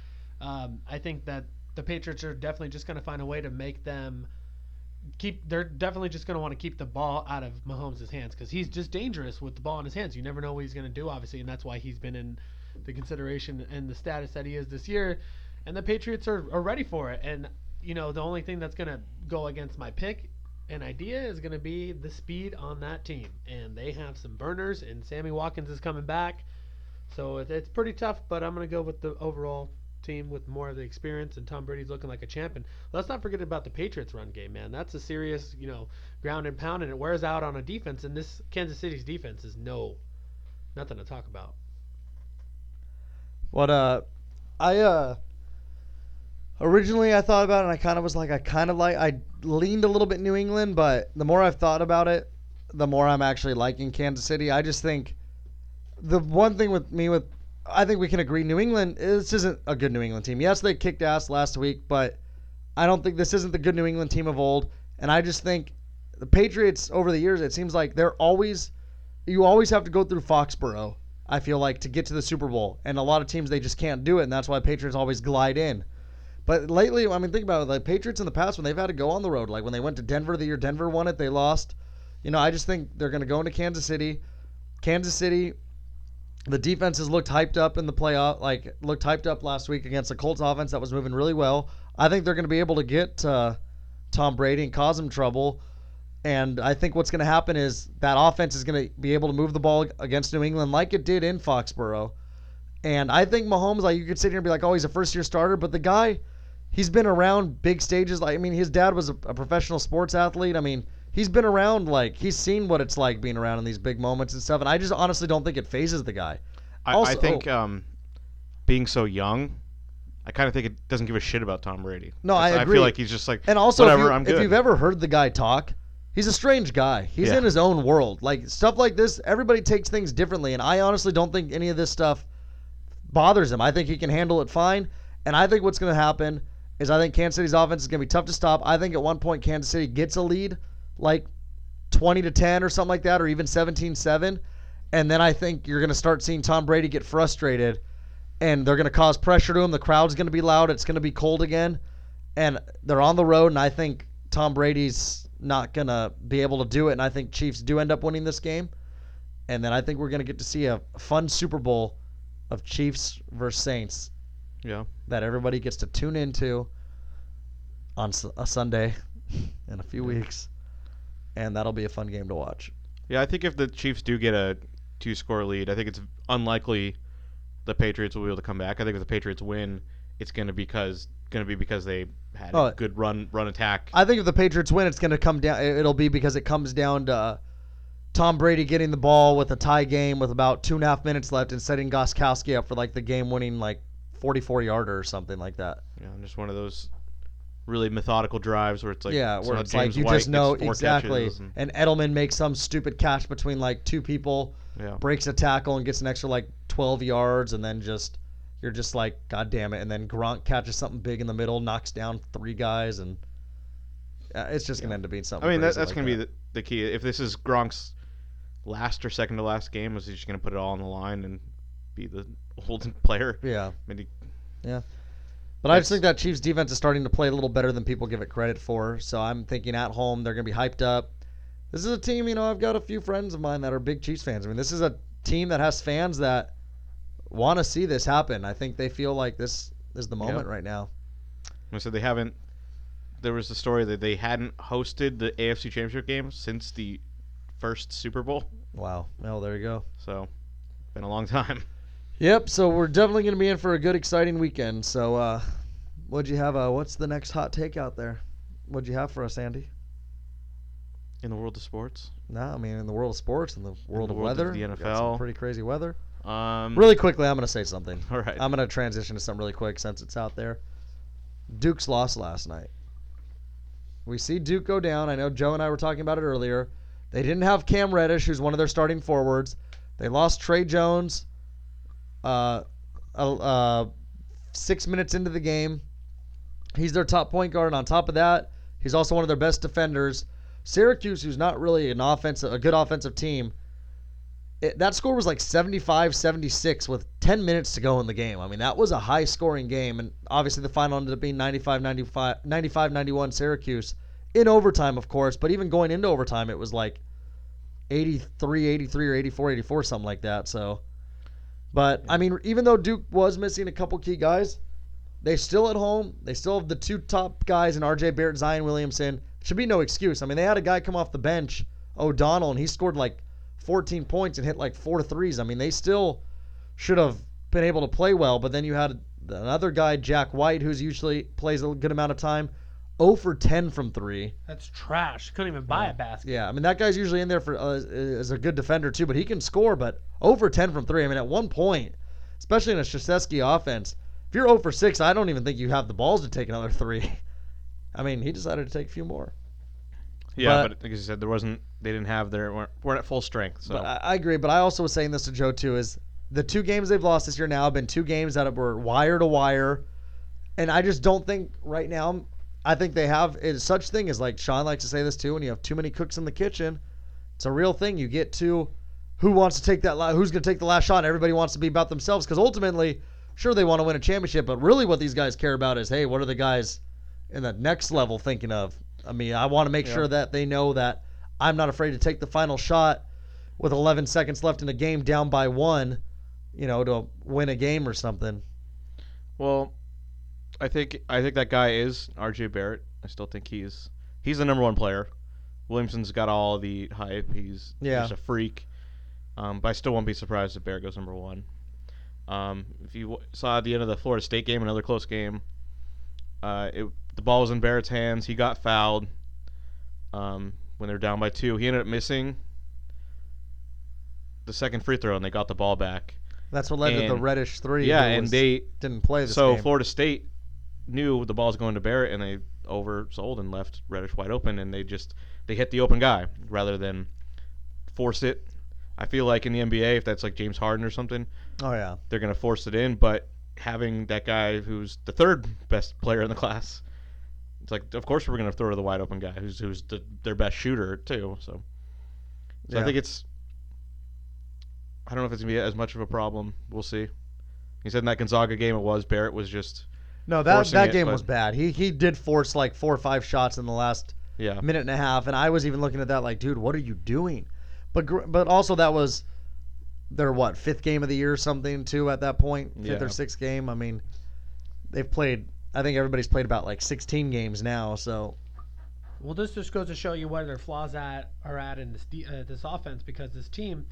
Speaker 5: Um, I think that the Patriots are definitely just going to find a way to make them keep. They're definitely just going to want to keep the ball out of Mahomes' hands because he's just dangerous with the ball in his hands. You never know what he's going to do, obviously, and that's why he's been in the consideration and the status that he is this year. And the Patriots are, are ready for it. And you know, the only thing that's going to go against my pick and idea is going to be the speed on that team. And they have some burners, and Sammy Watkins is coming back. So it's pretty tough, but I'm going to go with the overall team with more of the experience, and Tom Brady's looking like a champion. Let's not forget about the Patriots' run game, man. That's a serious, you know, ground and pound, and it wears out on a defense. And this Kansas City's defense is no, nothing to talk about.
Speaker 3: What uh, I uh, originally I thought about it and I kind of was like I kind of like I leaned a little bit New England, but the more I've thought about it, the more I'm actually liking Kansas City. I just think the one thing with me with I think we can agree New England this isn't a good New England team. Yes, they kicked ass last week, but I don't think this isn't the good New England team of old. And I just think the Patriots over the years, it seems like they're always you always have to go through Foxborough. I feel like to get to the Super Bowl, and a lot of teams they just can't do it, and that's why Patriots always glide in. But lately, I mean, think about it. Like Patriots in the past, when they've had to go on the road, like when they went to Denver the year Denver won it, they lost. You know, I just think they're going to go into Kansas City. Kansas City, the defense has looked hyped up in the playoff, like looked hyped up last week against the Colts offense that was moving really well. I think they're going to be able to get uh, Tom Brady and cause him trouble. And I think what's going to happen is that offense is going to be able to move the ball against New England like it did in Foxborough. And I think Mahomes, like you could sit here and be like, oh, he's a first year starter, but the guy, he's been around big stages. Like I mean, his dad was a, a professional sports athlete. I mean, he's been around like he's seen what it's like being around in these big moments and stuff. And I just honestly don't think it phases the guy.
Speaker 4: I, I think
Speaker 3: oh.
Speaker 4: um, being so young, I kind of think it doesn't give a shit about Tom Brady.
Speaker 3: No, I agree.
Speaker 4: feel like he's just like
Speaker 3: And also,
Speaker 4: whatever.
Speaker 3: if, you,
Speaker 4: I'm
Speaker 3: if
Speaker 4: good.
Speaker 3: you've ever heard the guy talk, he's a strange guy. He's
Speaker 4: Yeah.
Speaker 3: in his own world. Like stuff like this, everybody takes things differently, and I honestly don't think any of this stuff bothers him. I think he can handle it fine, and I think what's going to happen is I think Kansas City's offense is going to be tough to stop. I think at one point Kansas City gets a lead, like 20 to 10 or something like that, or even 17-7, and then I think you're going to start seeing Tom Brady get frustrated, and they're going to cause pressure to him. The crowd's going to be loud. It's going to be cold again and they're on the road, and I think Tom Brady's not gonna be able to do it, and I think Chiefs do end up winning this game. And then I think we're gonna get to see a fun Super Bowl of Chiefs versus Saints
Speaker 4: Yeah.
Speaker 3: that everybody gets to tune into on a Sunday in a few weeks, and that'll be a fun game to watch.
Speaker 4: Yeah, I think if the Chiefs do get a two score lead, I think it's unlikely the Patriots will be able to come back. I think if the Patriots win, it's going to because going to be because they had
Speaker 3: Oh,
Speaker 4: a good run run attack.
Speaker 3: I think if the Patriots win, it's going to come down. It'll be because it comes down to Tom Brady getting the ball with a tie game with about two and a half minutes left and setting Gostkowski up for like the game-winning like 44 yarder or something like that.
Speaker 4: know, just one of those really methodical drives where it's like
Speaker 3: yeah, where it's
Speaker 4: James
Speaker 3: like you
Speaker 4: White
Speaker 3: just know exactly.
Speaker 4: and-
Speaker 3: And Edelman makes some stupid catch between like two people,
Speaker 4: yeah.
Speaker 3: breaks a tackle and gets an extra like 12 yards, and then just you're just like, God damn it! And then Gronk catches something big in the middle, knocks down three guys, and uh, it's just gonna end up being something.
Speaker 4: I mean, that, that's
Speaker 3: like
Speaker 4: going to
Speaker 3: that.
Speaker 4: be the, the key. If this is Gronk's last or second to last game, is he just going to put it all on the line and be the old player?
Speaker 3: yeah.
Speaker 4: I mean, he-
Speaker 3: But I just think that Chiefs defense is starting to play a little better than people give it credit for. So I'm thinking at home they're going to be hyped up. This is a team, you know, I've got a few friends of mine that are big Chiefs fans. I mean, this is a team that has fans that want to see this happen. I think they feel like this is the moment right now.
Speaker 4: I said they haven't. There was a story that they hadn't hosted the AFC Championship game since the first Super Bowl.
Speaker 3: Wow. Well, there you go.
Speaker 4: So, been a long time.
Speaker 3: Yep. So we're definitely going to be in for a good, exciting weekend. So, uh, what'd you have? Uh, what's the next hot take out there? What'd you have for us, Andy?
Speaker 4: In the world of sports,
Speaker 3: No, I mean in the world of sports and the world
Speaker 4: the
Speaker 3: of
Speaker 4: world of
Speaker 3: weather.
Speaker 4: the
Speaker 3: we got some
Speaker 4: NFL.
Speaker 3: pretty crazy weather.
Speaker 4: um,
Speaker 3: Really quickly, I'm going to say something.
Speaker 4: all right.
Speaker 3: I'm gonna transition to something really quick since it's out there. Duke's lost last night. We see Duke go down. I know Joe and I were talking about it earlier. They didn't have Cam Reddish, who's one of their starting forwards. They lost Tre Jones. Uh, uh, uh, six minutes into the game, he's their top point guard. And on top of that, he's also one of their best defenders. Syracuse, who's not really an offensive, a good offensive team, it, that score was like 75 76 with 10 minutes to go in the game. I mean, that was a high scoring game. And obviously, the final ended up being 95 95 95 91 Syracuse in overtime, of course. But even going into overtime, it was like 83 83 or 84 84, something like that. So, but I mean, even though Duke was missing a couple key guys, they still at home. They still have the two top guys in RJ Barrett, Zion Williamson. Should be no excuse. I mean, they had a guy come off the bench, O'Donnell, and he scored like 14 points and hit like four threes. I mean, they still should have been able to play well. But then you had another guy, Jack White, who's usually plays a good amount of time, 0 for 10 from three.
Speaker 5: That's trash. Couldn't even buy a basket.
Speaker 3: Yeah, I mean that guy's usually in there for uh, as a good defender too, but he can score. But over 10 from three. I mean, at one point, especially in a Krzyzewski offense, if you're 0 for 6, I don't even think you have the balls to take another three. I mean, he decided to take a few more.
Speaker 4: yeah,
Speaker 3: but-
Speaker 4: but, like you said, there wasn't. They didn't have their weren't, weren't at full strength. So
Speaker 3: But I, I agree. But I also was saying this to Joe too: is the two games they've lost this year now have been two games that were wire to wire, and I just don't think right now. I think they have is such thing as like Sean likes to say this too. When you have too many cooks in the kitchen, it's a real thing. You get to who wants to take that. La- who's going to take the last shot? Everybody wants to be about themselves because ultimately, sure they want to win a championship, but really what these guys care about is hey, what are the guys in the next level thinking of? I mean, I want to make
Speaker 4: Yeah.
Speaker 3: sure that they know that I'm not afraid to take the final shot with 11 seconds left in the game, down by one, you know, to win a game or something.
Speaker 4: Well, I think I think that guy is R.J. Barrett. I still think he's he's the number one player. Williamson's got all the hype. He's
Speaker 3: Yeah.
Speaker 4: just a freak. Um, but I still won't be surprised if Barrett goes number one. Um, if you w- saw at the end of the Florida State game, another close game, uh, it, the ball was in Barrett's hands. He got fouled um, when they were down by two. He ended up missing the second free throw, and they got the ball back.
Speaker 3: That's what led to the Reddish three.
Speaker 4: yeah, and they
Speaker 3: didn't play
Speaker 4: so
Speaker 3: game.
Speaker 4: Florida State knew the ball's going to Barrett, and they oversold and left Reddish wide open, and they just they hit the open guy rather than force it. I feel like in the NBA, if that's like James Harden or something,
Speaker 3: oh yeah,
Speaker 4: they're gonna force it in. But having that guy who's the third best player in the class, it's like of course we're gonna throw to the wide open guy who's who's the, their best shooter too. So, so I think it's. I don't know if it's gonna be as much of a problem. We'll see. He said in that Gonzaga game it was Barrett was just
Speaker 3: no, that that
Speaker 4: it,
Speaker 3: game
Speaker 4: but-
Speaker 3: was bad. He he did force like four or five shots in the last
Speaker 4: Yeah.
Speaker 3: minute and a half, and I was even looking at that like, dude, what are you doing? But but also that was their what fifth game of the year or something too at that point, fifth
Speaker 4: Yeah.
Speaker 3: or sixth game. I mean, they've played. I think everybody's played about like 16 games now. So
Speaker 5: Well, this just goes to show you where their flaws at are at in this de- uh, this offense because this team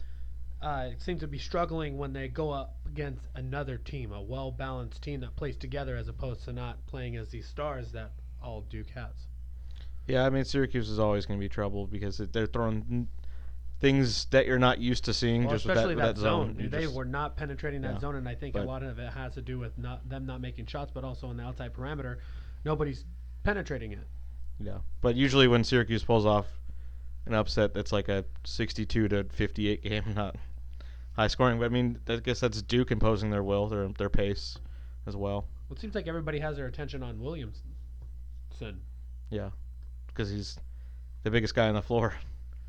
Speaker 5: uh, seems to be struggling when they go up against another team, a well balanced team that plays together as opposed to not playing as these stars that all Duke has.
Speaker 4: Yeah, I mean Syracuse is always going to be trouble because it, they're throwing things that you're not used to seeing
Speaker 5: Well,
Speaker 4: just with that,
Speaker 5: especially
Speaker 4: with
Speaker 5: that,
Speaker 4: that
Speaker 5: zone.
Speaker 4: You
Speaker 5: They
Speaker 4: just-
Speaker 5: were not penetrating that
Speaker 4: Yeah.
Speaker 5: zone, and I think a lot of it has to do with not them not making shots, but also on the outside parameter, nobody's penetrating it.
Speaker 4: Yeah, but usually when Syracuse pulls off an upset, that's like a 62 to 58 game, not high scoring. But I mean, I guess that's Duke imposing their will, their their pace, as well.
Speaker 5: Well, it seems like everybody has their attention on Williamson.
Speaker 4: Yeah, because he's the biggest guy on the floor.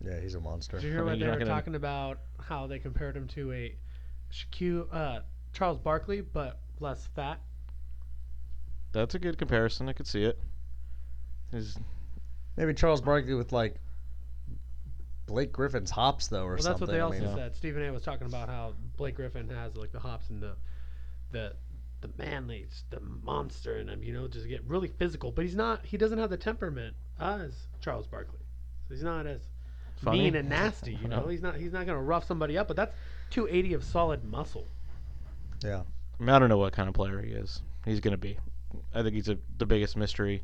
Speaker 3: yeah, he's a monster.
Speaker 5: Did you hear
Speaker 4: I mean,
Speaker 5: what they were
Speaker 4: gonna-
Speaker 5: talking about? How they compared him to a Shaquille, uh, Charles Barkley, but less fat.
Speaker 4: That's a good comparison. I could see it. He's,
Speaker 3: Maybe Charles Barkley with like Blake Griffin's hops though, or
Speaker 5: Well, that's what they
Speaker 3: I
Speaker 5: also
Speaker 3: mean,
Speaker 4: Yeah.
Speaker 5: said. Stephen A. was talking about how Blake Griffin has like the hops and the the the manly, the monster in him. Um, you know, just get really physical. But he's not. He doesn't have the temperament as Charles Barkley. So he's not as
Speaker 4: Funny.
Speaker 5: mean and nasty. You know, he's not. He's not gonna rough somebody up. But that's 280 of solid muscle.
Speaker 3: yeah.
Speaker 4: I, mean, I don't know what kind of player he is. He's gonna be. I think he's a, the biggest mystery.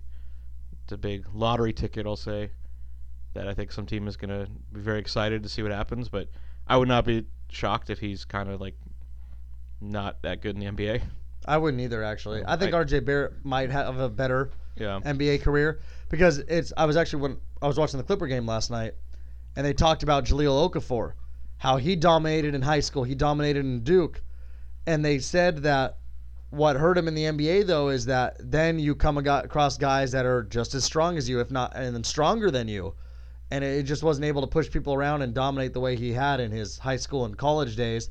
Speaker 4: It's a big lottery ticket, I'll say. That I think some team is gonna be very excited to see what happens. But I would not be shocked if he's kind of like not that good in the NBA.
Speaker 3: I wouldn't either actually. Um, I think
Speaker 4: I-
Speaker 3: RJ Barrett might have a better
Speaker 4: Yeah.
Speaker 3: NBA career because it's. I was actually when I was watching the Clipper game last night, and they talked about Jahlil Okafor, how he dominated in high school, he dominated in Duke, and they said that what hurt him in the NBA though is that then you come across guys that are just as strong as you, if not and stronger than you, and it just wasn't able to push people around and dominate the way he had in his high school and college days.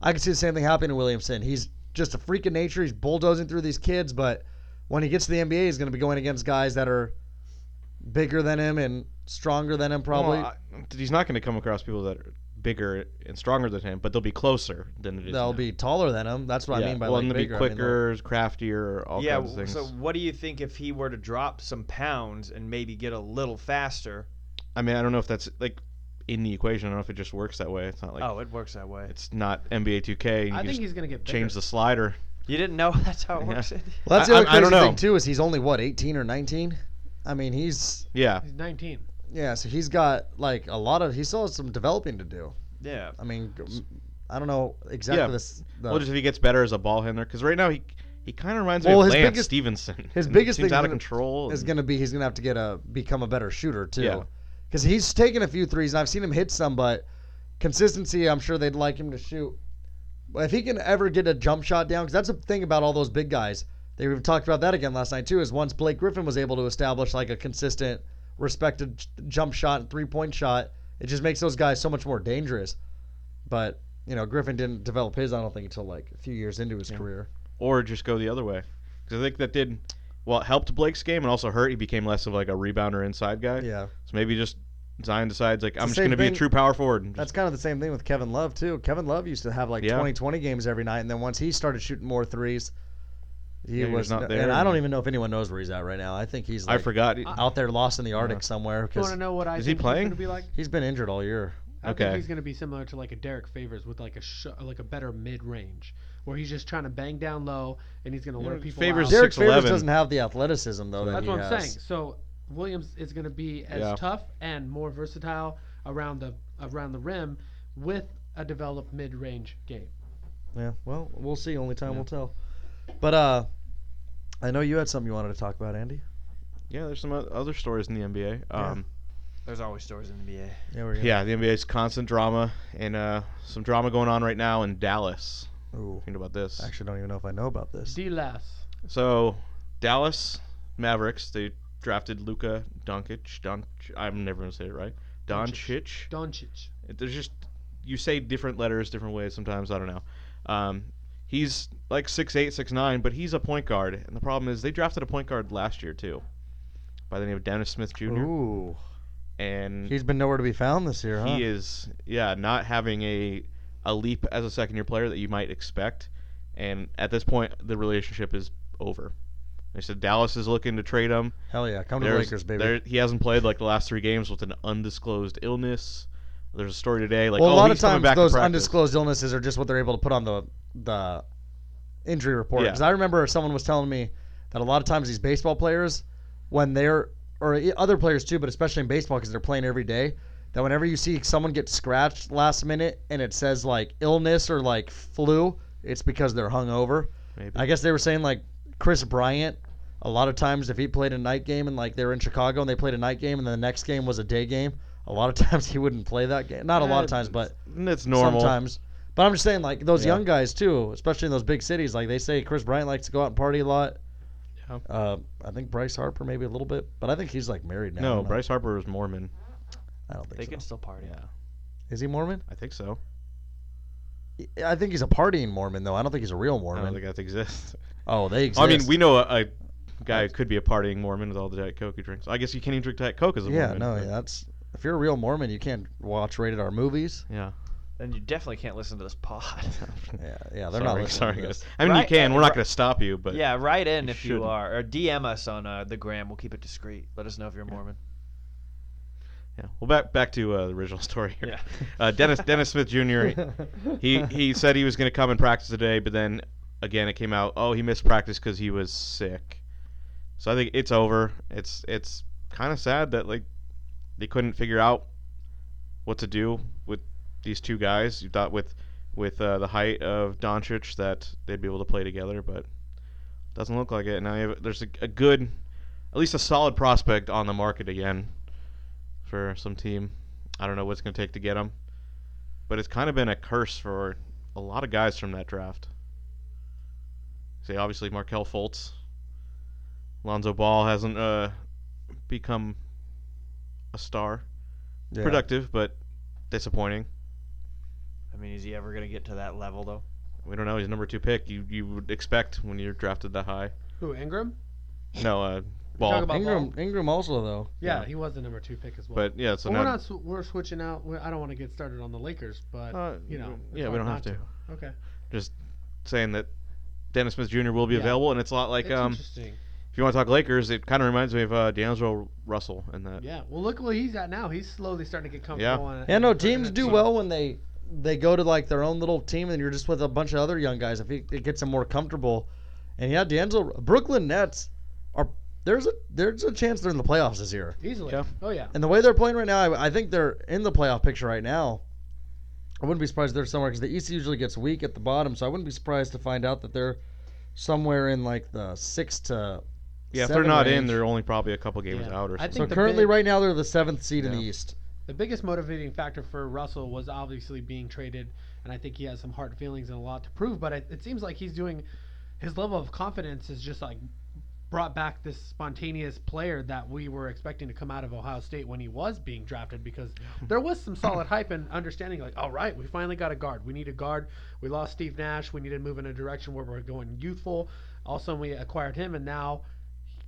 Speaker 3: I can see the same thing happening to Williamson. He's just a freak of nature. He's bulldozing through these kids, but when he gets to the NBA, he's going to be going against guys that are bigger than him and stronger than him, probably.
Speaker 4: Well, I- he's not going to come across people that are bigger and stronger than him, but they'll be closer than it is.
Speaker 3: They'll
Speaker 4: now.
Speaker 3: be taller than him. That's what
Speaker 4: yeah.
Speaker 3: I mean by
Speaker 4: well,
Speaker 3: like
Speaker 4: and they'll
Speaker 3: bigger.
Speaker 4: be
Speaker 3: I mean,
Speaker 4: quicker, craftier, all
Speaker 2: yeah.
Speaker 4: kinds of things.
Speaker 2: So what do you think if he were to drop some pounds and maybe get a little faster?
Speaker 4: I mean, I don't know if that's like in the equation. I don't know if it just works that way. It's not like
Speaker 2: oh, it works that way.
Speaker 4: it's not NBA 2K. You
Speaker 5: I
Speaker 4: can
Speaker 5: think he's gonna get bigger.
Speaker 4: change the slider.
Speaker 2: You didn't know that's how it
Speaker 4: Yeah.
Speaker 2: works.
Speaker 3: well, that's the
Speaker 4: I-
Speaker 3: other
Speaker 4: I- I don't
Speaker 3: crazy thing too is he's only what 18 or 19. I mean, he's
Speaker 4: Yeah,
Speaker 5: He's 19.
Speaker 3: yeah, so he's got like a lot of he still has some developing to do.
Speaker 2: yeah.
Speaker 3: I mean, g- I don't know exactly
Speaker 4: Yeah.
Speaker 3: this. The,
Speaker 4: well, just if he gets better as a ball handler, because right now he he kind of reminds me of
Speaker 3: his
Speaker 4: Lance
Speaker 3: biggest-
Speaker 4: Stephenson.
Speaker 3: his biggest
Speaker 4: seems
Speaker 3: thing
Speaker 4: out of
Speaker 3: gonna-
Speaker 4: control.
Speaker 3: is
Speaker 4: and-
Speaker 3: going to be he's going to have to get a become a better shooter too.
Speaker 4: Yeah.
Speaker 3: Because he's taken a few threes and I've seen him hit some, but consistency, I'm sure they'd like him to shoot. But if he can ever get a jump shot down, because that's the thing about all those big guys. They even talked about that again last night too. Is once Blake Griffin was able to establish like a consistent, respected jump shot and three point shot, it just makes those guys so much more dangerous. But you know, Griffin didn't develop his, I don't think, until like a few years into his
Speaker 4: Yeah.
Speaker 3: career.
Speaker 4: or just go the other way. Because I think that did well. It helped Blake's game and also hurt. He became less of like a rebounder inside guy.
Speaker 3: Yeah.
Speaker 4: So maybe just Zion decides like
Speaker 3: the
Speaker 4: I'm just going to be a
Speaker 3: thing-
Speaker 4: true power forward. and
Speaker 3: That's
Speaker 4: just-
Speaker 3: kind of the same thing with Kevin Love too. Kevin Love used to have like
Speaker 4: Yeah.
Speaker 3: 20 20 games every night and then once he started shooting more threes, he
Speaker 4: Yeah, he was
Speaker 3: was
Speaker 4: not there
Speaker 3: and I don't
Speaker 4: and-
Speaker 3: even know if anyone knows where he's at right now. I think he's
Speaker 4: I forgot.
Speaker 3: out there lost in the Arctic
Speaker 4: Yeah.
Speaker 3: somewhere
Speaker 5: You want
Speaker 3: cuz
Speaker 5: to know what I
Speaker 4: Is he
Speaker 5: think
Speaker 4: playing?
Speaker 5: he's gonna be like?
Speaker 3: he's been injured all year.
Speaker 5: I
Speaker 4: Okay.
Speaker 5: think he's going to be similar to like a Derrick Favors with like a sh- like a better mid range, where he's just trying to bang down low and he's going to
Speaker 4: Yeah,
Speaker 5: wear people
Speaker 4: Favors
Speaker 5: out.
Speaker 3: Derrick
Speaker 4: 6'11".
Speaker 3: Favors doesn't have the athleticism though that
Speaker 5: That's
Speaker 3: he
Speaker 5: what I'm
Speaker 3: has.
Speaker 5: saying. So Williams is going to be as
Speaker 4: Yeah.
Speaker 5: tough and more versatile around the around the rim with a developed mid range game.
Speaker 3: Yeah, well, we'll see. Only time
Speaker 4: Yeah.
Speaker 3: will tell. But uh I know you had something you wanted to talk about, Andy.
Speaker 4: Yeah, there's some o- other stories in the NBA. Um,
Speaker 2: There's always stories in the NBA.
Speaker 3: Yeah, we're
Speaker 4: yeah. the NBA's constant drama and uh, some drama going on right now in Dallas.
Speaker 3: Ooh,
Speaker 4: Think about this.
Speaker 3: I actually, don't even know if I know about this.
Speaker 5: D less.
Speaker 4: So, Dallas Mavericks they drafted Luka Doncic. Don, I'm never gonna say it right. Doncic.
Speaker 5: Doncic.
Speaker 4: There's just you say different letters different ways sometimes. I don't know. Um, he's like six eight, six nine, but he's a point guard. And the problem is they drafted a point guard last year too. by the name of Dennis Smith Jr.
Speaker 3: Ooh,
Speaker 4: and
Speaker 3: he's been nowhere to be found this year, huh?
Speaker 4: he is yeah not having a a leap as a second year player that you might expect. And at this point, the relationship is over. They said Dallas is looking to trade him.
Speaker 3: Hell yeah, come to the Lakers, baby.
Speaker 4: there- he hasn't played like the last three games with an undisclosed illness. There's a story today like
Speaker 3: well,
Speaker 4: oh
Speaker 3: a lot of times those undisclosed illnesses are just what they're able to put on the the injury report.
Speaker 4: Yeah.
Speaker 3: Because I remember someone was telling me that a lot of times these baseball players, when they're or other players too, but especially in baseball because they're playing every day, that whenever you see someone get scratched last minute and it says like illness or like flu, it's because they're hungover.
Speaker 4: Maybe.
Speaker 3: I guess they were saying like Kris Bryant. A lot of times, if he played a night game and like they were in Chicago and they played a night game and then the next game was a day game, a lot of times he wouldn't play that game. Not a lot of times, but
Speaker 4: it's normal.
Speaker 3: sometimes. But I'm just saying, like those
Speaker 4: Yeah.
Speaker 3: young guys too, especially in those big cities. Like they say, Kris Bryant likes to go out and party a lot.
Speaker 4: Yeah.
Speaker 3: Uh, I think Bryce Harper maybe a little bit, but I think he's like married now.
Speaker 4: No, Bryce Harper is Mormon.
Speaker 3: I don't think
Speaker 2: They
Speaker 3: so.
Speaker 2: can still party.
Speaker 4: Yeah,
Speaker 3: Is he Mormon?
Speaker 4: I think so.
Speaker 3: I think he's a partying Mormon though. I don't think he's a real Mormon.
Speaker 4: I
Speaker 3: Mormon.
Speaker 4: don't think that exists.
Speaker 3: oh, they exist.
Speaker 4: I mean, we know a, a guy who could be a partying Mormon with all the Diet Coke he drinks. I guess you can't even drink Diet Coke as a Mormon.
Speaker 3: yeah,
Speaker 4: Mormon.
Speaker 3: no,
Speaker 4: but-
Speaker 3: yeah, that's if you're a real Mormon, you can't watch rated R movies.
Speaker 4: Yeah.
Speaker 2: Then you definitely can't listen to this pod.
Speaker 3: Yeah, yeah, they're
Speaker 4: sorry,
Speaker 3: not listening
Speaker 4: sorry,
Speaker 3: to
Speaker 4: guys. I mean,
Speaker 2: Right,
Speaker 4: you can.
Speaker 2: uh,
Speaker 4: We're not going to stop you, but
Speaker 2: yeah, write in
Speaker 4: you
Speaker 2: if you
Speaker 4: shouldn't.
Speaker 2: are, or DM us on uh, the gram. We'll keep it discreet. Let us know if you're a Mormon.
Speaker 4: Yeah. Well, back back to uh, the original story here.
Speaker 2: Yeah.
Speaker 4: Uh, Dennis Dennis Smith Jr. he he said he was going to come and practice today, but then again it came out, oh, he missed practice because he was sick. So I think it's over. It's it's kind of sad that like they couldn't figure out what to do with these two guys. You thought with with uh, the height of Doncic that they'd be able to play together, but doesn't look like it. Now you have, there's a, a good, at least a solid prospect on the market again for some team. I don't know what's going to take to get him, but it's kind of been a curse for a lot of guys from that draft. Say obviously Markelle Fultz, Lonzo Ball hasn't uh, become a star.
Speaker 3: Yeah.
Speaker 4: Productive, but disappointing.
Speaker 2: I mean, is he ever gonna get to that level though?
Speaker 4: We don't know. He's number two pick. You you would expect when you're drafted that high.
Speaker 5: Who Ingram?
Speaker 4: No, uh,
Speaker 5: talking
Speaker 4: Ball.
Speaker 5: about-
Speaker 3: Ingram, Ingram also though.
Speaker 5: Yeah,
Speaker 4: Yeah.
Speaker 5: he was the number two pick as well.
Speaker 4: But yeah, so
Speaker 5: Well, we're
Speaker 4: now
Speaker 5: not. sw- We're switching out. we- I don't want to get started on the Lakers, but
Speaker 4: Uh,
Speaker 5: you know. it's
Speaker 4: yeah, we
Speaker 5: hard
Speaker 4: don't have
Speaker 5: not
Speaker 4: to.
Speaker 5: Okay.
Speaker 4: just saying that Dennis Smith Jr. will be
Speaker 5: Yeah.
Speaker 4: available, and it's a lot like
Speaker 5: it's
Speaker 4: um,
Speaker 5: interesting.
Speaker 4: if you want to talk Lakers, it kind of reminds me of uh, D'Angelo Russell and that.
Speaker 5: Yeah. Well, look where he's at now. He's slowly starting to get comfortable. on-
Speaker 3: Yeah, no, teams do
Speaker 5: team.
Speaker 3: well when they they go to like their own little team and you're just with a bunch of other young guys. If it, it gets them more comfortable, and yeah, D'Angelo, Brooklyn Nets are there's a there's a chance they're in the playoffs this year.
Speaker 5: Easily.
Speaker 4: Yeah.
Speaker 5: Oh yeah.
Speaker 3: And the way they're playing right now, I, I think they're in the playoff picture right now. I wouldn't be surprised if they're somewhere because the East usually gets weak at the bottom, so I wouldn't be surprised to find out that they're somewhere in like the six to.
Speaker 4: Yeah, if they're
Speaker 3: seven
Speaker 4: not in, they're only probably a couple games
Speaker 5: Yeah.
Speaker 4: out or something.
Speaker 3: So currently,
Speaker 5: big-
Speaker 3: right now, they're the seventh seed in the East.
Speaker 5: The biggest motivating factor for Russell was obviously being traded, and I think he has some hard feelings and a lot to prove. But it, it seems like he's doing his level of confidence is just like brought back this spontaneous player that we were expecting to come out of Ohio State when he was being drafted because there was some solid hype and understanding like all right we finally got a guard we need a guard we lost Steve Nash we need to move in a direction where we're going youthful also we acquired him and now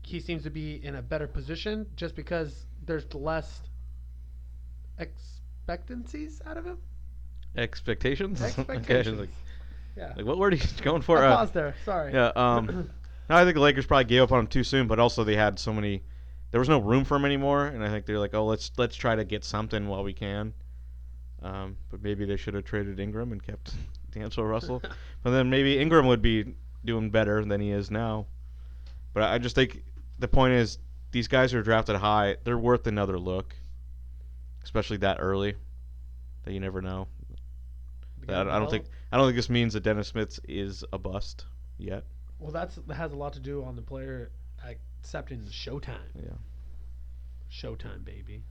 Speaker 5: he seems to be in a better position just because there's less expectancies out of him.
Speaker 4: Expectations. Okay,
Speaker 5: Expectations.
Speaker 4: like,
Speaker 5: Yeah.
Speaker 4: like, what word are you going for?
Speaker 5: I
Speaker 4: Uh,
Speaker 5: paused there. Sorry.
Speaker 4: Yeah. Um, I think the Lakers probably gave up on him too soon, but also they had so many. There was no room for him anymore, and I think they're like, oh, let's let's try to get something while we can. Um, but maybe they should have traded Ingram and kept D'Angelo Russell. but then maybe Ingram would be doing better than he is now. But I just think the point is these guys who are drafted high, they're worth another look, especially that early. That you never know. I, I don't think I don't think this means that Dennis Smith is a bust yet.
Speaker 5: Well, that's that has a lot to do on the player accepting Showtime.
Speaker 4: Yeah.
Speaker 5: Showtime, baby.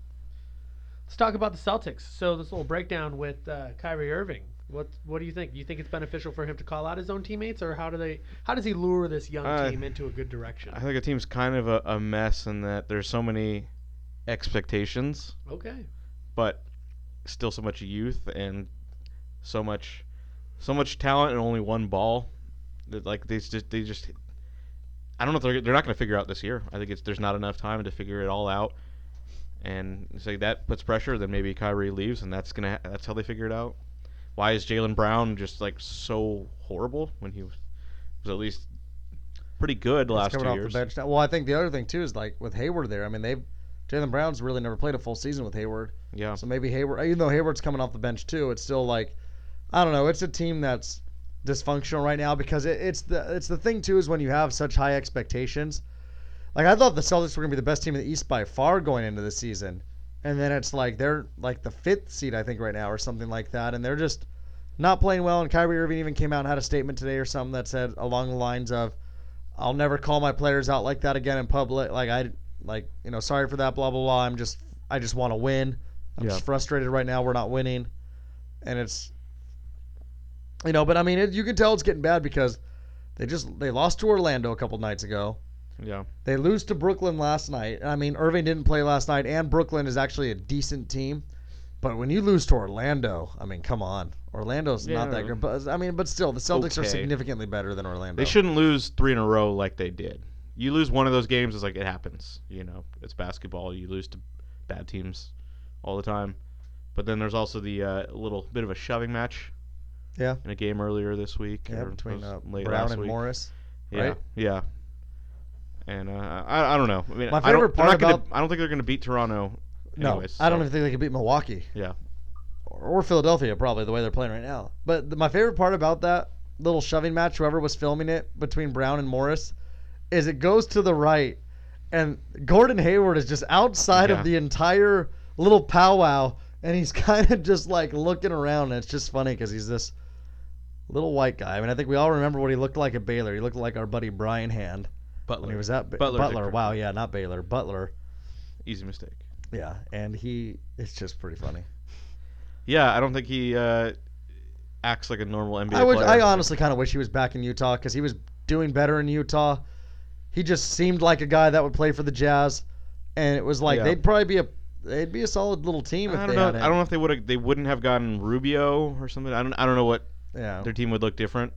Speaker 5: Let's talk about the Celtics. So this little breakdown with uh, Kyrie Irving. What what do you think? Do you think it's beneficial for him to call out his own teammates, or how do they? How does he lure this young
Speaker 4: Uh,
Speaker 5: team into a good direction?
Speaker 4: I think a team's kind of a, a mess in that there's so many expectations,
Speaker 5: Okay.
Speaker 4: but still so much youth and so much so much talent and only one ball. Like they just they just I don't know if they're they're not going to figure out this year. I think it's there's not enough time to figure it all out, and say that puts pressure. Then maybe Kyrie leaves, and that's gonna that's how they figure it out. Why is Jaylen Brown just like so horrible when he was, was at least pretty good
Speaker 3: He's
Speaker 4: last two
Speaker 3: off
Speaker 4: years?
Speaker 3: the bench now. Well, I think the other thing too is like with Hayward there. I mean, they've Jaylen Brown's really never played a full season with Hayward.
Speaker 4: Yeah,
Speaker 3: So maybe Hayward, even though Hayward's coming off the bench too, it's still like, I don't know. It's a team that's dysfunctional right now because it, it's the it's the thing too is when you have such high expectations. Like I thought the Celtics were gonna be the best team in the East by far going into the season, and then it's like they're like the fifth seed I think right now or something like that, and they're just not playing well. And Kyrie Irving even came out and had a statement today or something that said along the lines of, "I'll never call my players out like that again in public. Like I like you know sorry for that blah blah blah. I'm just I just want to win." I'm
Speaker 4: Yeah.
Speaker 3: just frustrated right now. We're not winning, and it's, you know. But I mean, it, you can tell it's getting bad because they just they lost to Orlando a couple nights ago.
Speaker 4: yeah,
Speaker 3: They lose to Brooklyn last night. I mean, Irving didn't play last night, and Brooklyn is actually a decent team. But when you lose to Orlando, I mean, come on, Orlando's not that good. But I mean, but still, the Celtics are significantly better than Orlando.
Speaker 4: they shouldn't lose three in a row like they did. You lose one of those games, it's like it happens. You know, it's basketball. You lose to bad teams all the time. But then there's also the uh, little bit of a shoving match.
Speaker 3: Yeah.
Speaker 4: In a game earlier this week.
Speaker 3: Yeah, between uh, Brown and
Speaker 4: week.
Speaker 3: Morris.
Speaker 4: Yeah,
Speaker 3: right?
Speaker 4: yeah. And uh, I, I don't know. I mean,
Speaker 3: My
Speaker 4: I don't,
Speaker 3: favorite part
Speaker 4: not gonna, I don't think they're going to beat Toronto.
Speaker 3: No,
Speaker 4: anyways,
Speaker 3: I don't even think they can beat Milwaukee.
Speaker 4: Yeah.
Speaker 3: or, or Philadelphia probably the way they're playing right now. But the, my favorite part about that little shoving match, whoever was filming it between Brown and Morris, is it goes to the right, and Gordon Hayward is just outside
Speaker 4: Yeah.
Speaker 3: of the entire little powwow, and he's kind of just like looking around. And it's just funny because he's this little white guy. I mean, I think we all remember what he looked like at Baylor. He looked like our buddy Brian Hand
Speaker 4: Butler.
Speaker 3: when he was at Ba-
Speaker 4: Butler's
Speaker 3: Butler. Wow, yeah, not Baylor, Butler.
Speaker 4: Easy mistake.
Speaker 3: Yeah, and he it's just pretty funny.
Speaker 4: Yeah, I don't think he uh, acts like a normal NBA
Speaker 3: I would.
Speaker 4: player.
Speaker 3: I honestly kind of wish he was back in Utah because he was doing better in Utah. He just seemed like a guy that would play for the Jazz, and it was like
Speaker 4: Yeah.
Speaker 3: they'd probably be a they'd be a solid little team if
Speaker 4: I don't know.
Speaker 3: had him.
Speaker 4: I don't know if they would have. They wouldn't have gotten Rubio or something. I don't. I don't know what
Speaker 3: Yeah,
Speaker 4: their team would look different.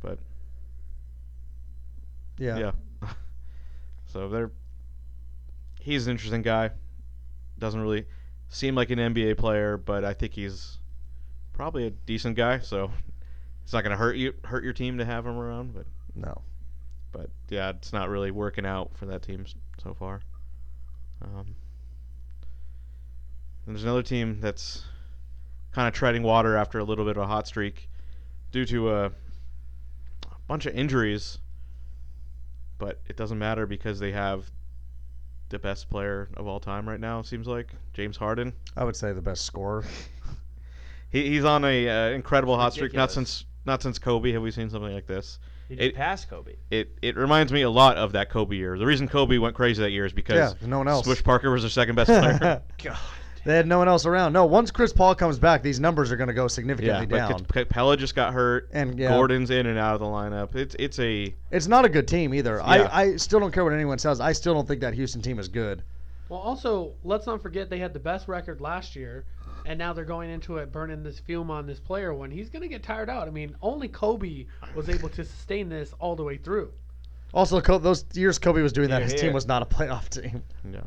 Speaker 4: But
Speaker 3: yeah,
Speaker 4: yeah. so they're. He's an interesting guy. Doesn't really seem like an NBA player, but I think he's probably a decent guy. So it's not going to hurt you hurt your team to have him around. But
Speaker 3: No,
Speaker 4: but yeah, it's not really working out for that team so far. Um, and there's another team that's kind of treading water after a little bit of a hot streak due to a, a bunch of injuries. But it doesn't matter because they have the best player of all time right now. it Seems like James Harden.
Speaker 3: I would say the best scorer.
Speaker 4: He, he's on a uh, incredible hot streak. Not since not since Kobe have we seen something like this.
Speaker 2: He
Speaker 4: It-
Speaker 2: passed Kobe.
Speaker 4: it it reminds me a lot of that Kobe year. The reason Kobe went crazy that year is because
Speaker 3: Yeah, no one else.
Speaker 4: Smush Parker was their second best player.
Speaker 2: God.
Speaker 3: They had no one else around. No, once Chris Paul comes back, these numbers are going to go
Speaker 4: yeah,
Speaker 3: significantly
Speaker 4: but
Speaker 3: down.
Speaker 4: Capela just got hurt.
Speaker 3: And yeah,
Speaker 4: Gordon's in and out of the lineup. It's it's a
Speaker 3: it's not a good team either.
Speaker 4: Yeah.
Speaker 3: I, I still don't care what anyone says. I still don't think that Houston team is good.
Speaker 5: Well, also, let's not forget they had the best record last year, and now they're going into it burning this fume on this player when he's going to get tired out. I mean, only Kobe was able to sustain this all the way through.
Speaker 3: Also, those years Kobe was doing that,
Speaker 2: Here,
Speaker 3: his
Speaker 2: here.
Speaker 3: team was not a playoff team.
Speaker 4: yeah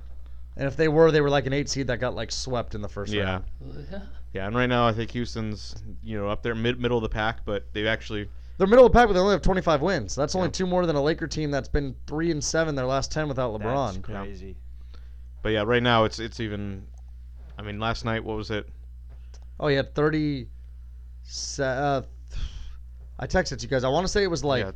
Speaker 3: And if they were, they were like an eight seed that got like swept in the first
Speaker 4: yeah
Speaker 3: round.
Speaker 4: yeah. Yeah, and right now I think Houston's you know up there mid middle of the pack, but they've actually
Speaker 3: They're middle of the pack, but they only have 25 wins. That's only
Speaker 4: Yeah.
Speaker 3: two more than a Laker team that's been three and seven their last 10 without
Speaker 2: That's
Speaker 3: LeBron.
Speaker 2: crazy.
Speaker 4: but yeah right now it's it's even. I mean last night what was it?
Speaker 3: Oh, he had 30. Uh, I texted you guys. I want to say it was like
Speaker 4: yeah,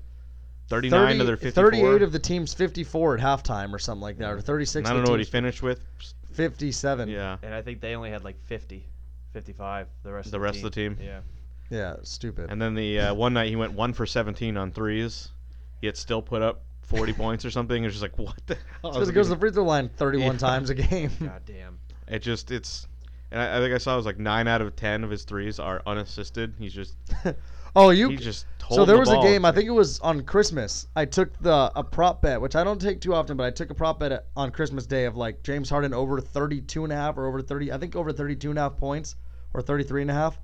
Speaker 4: 39 to
Speaker 3: 30
Speaker 4: their 54.
Speaker 3: 38 of the team's 54 at halftime or something like that, or 36.
Speaker 4: And I don't know what he finished with.
Speaker 3: 57.
Speaker 4: Yeah.
Speaker 2: And I think they only had like 50, 55. The rest.
Speaker 4: The
Speaker 2: of
Speaker 4: rest
Speaker 2: the
Speaker 4: of the team.
Speaker 2: Yeah.
Speaker 3: Yeah, stupid.
Speaker 4: And then the uh, one night he went one for 17 on threes, yet still put up 40 points or something. It's just like what the hell?
Speaker 3: because it goes to the free throw line 31
Speaker 4: Yeah.
Speaker 3: times a game.
Speaker 2: God damn.
Speaker 4: It just it's, and I, I think I saw it was like nine out of ten of his threes are unassisted. He's just
Speaker 3: oh, you.
Speaker 4: he's just
Speaker 3: So there
Speaker 4: the
Speaker 3: was
Speaker 4: ball.
Speaker 3: a game. I think it was on Christmas. I took the a prop bet, which I don't take too often, but I took a prop bet on Christmas Day of like James Harden over 32 and a half or over 30. I think over 32 and a half points or 33 and a half.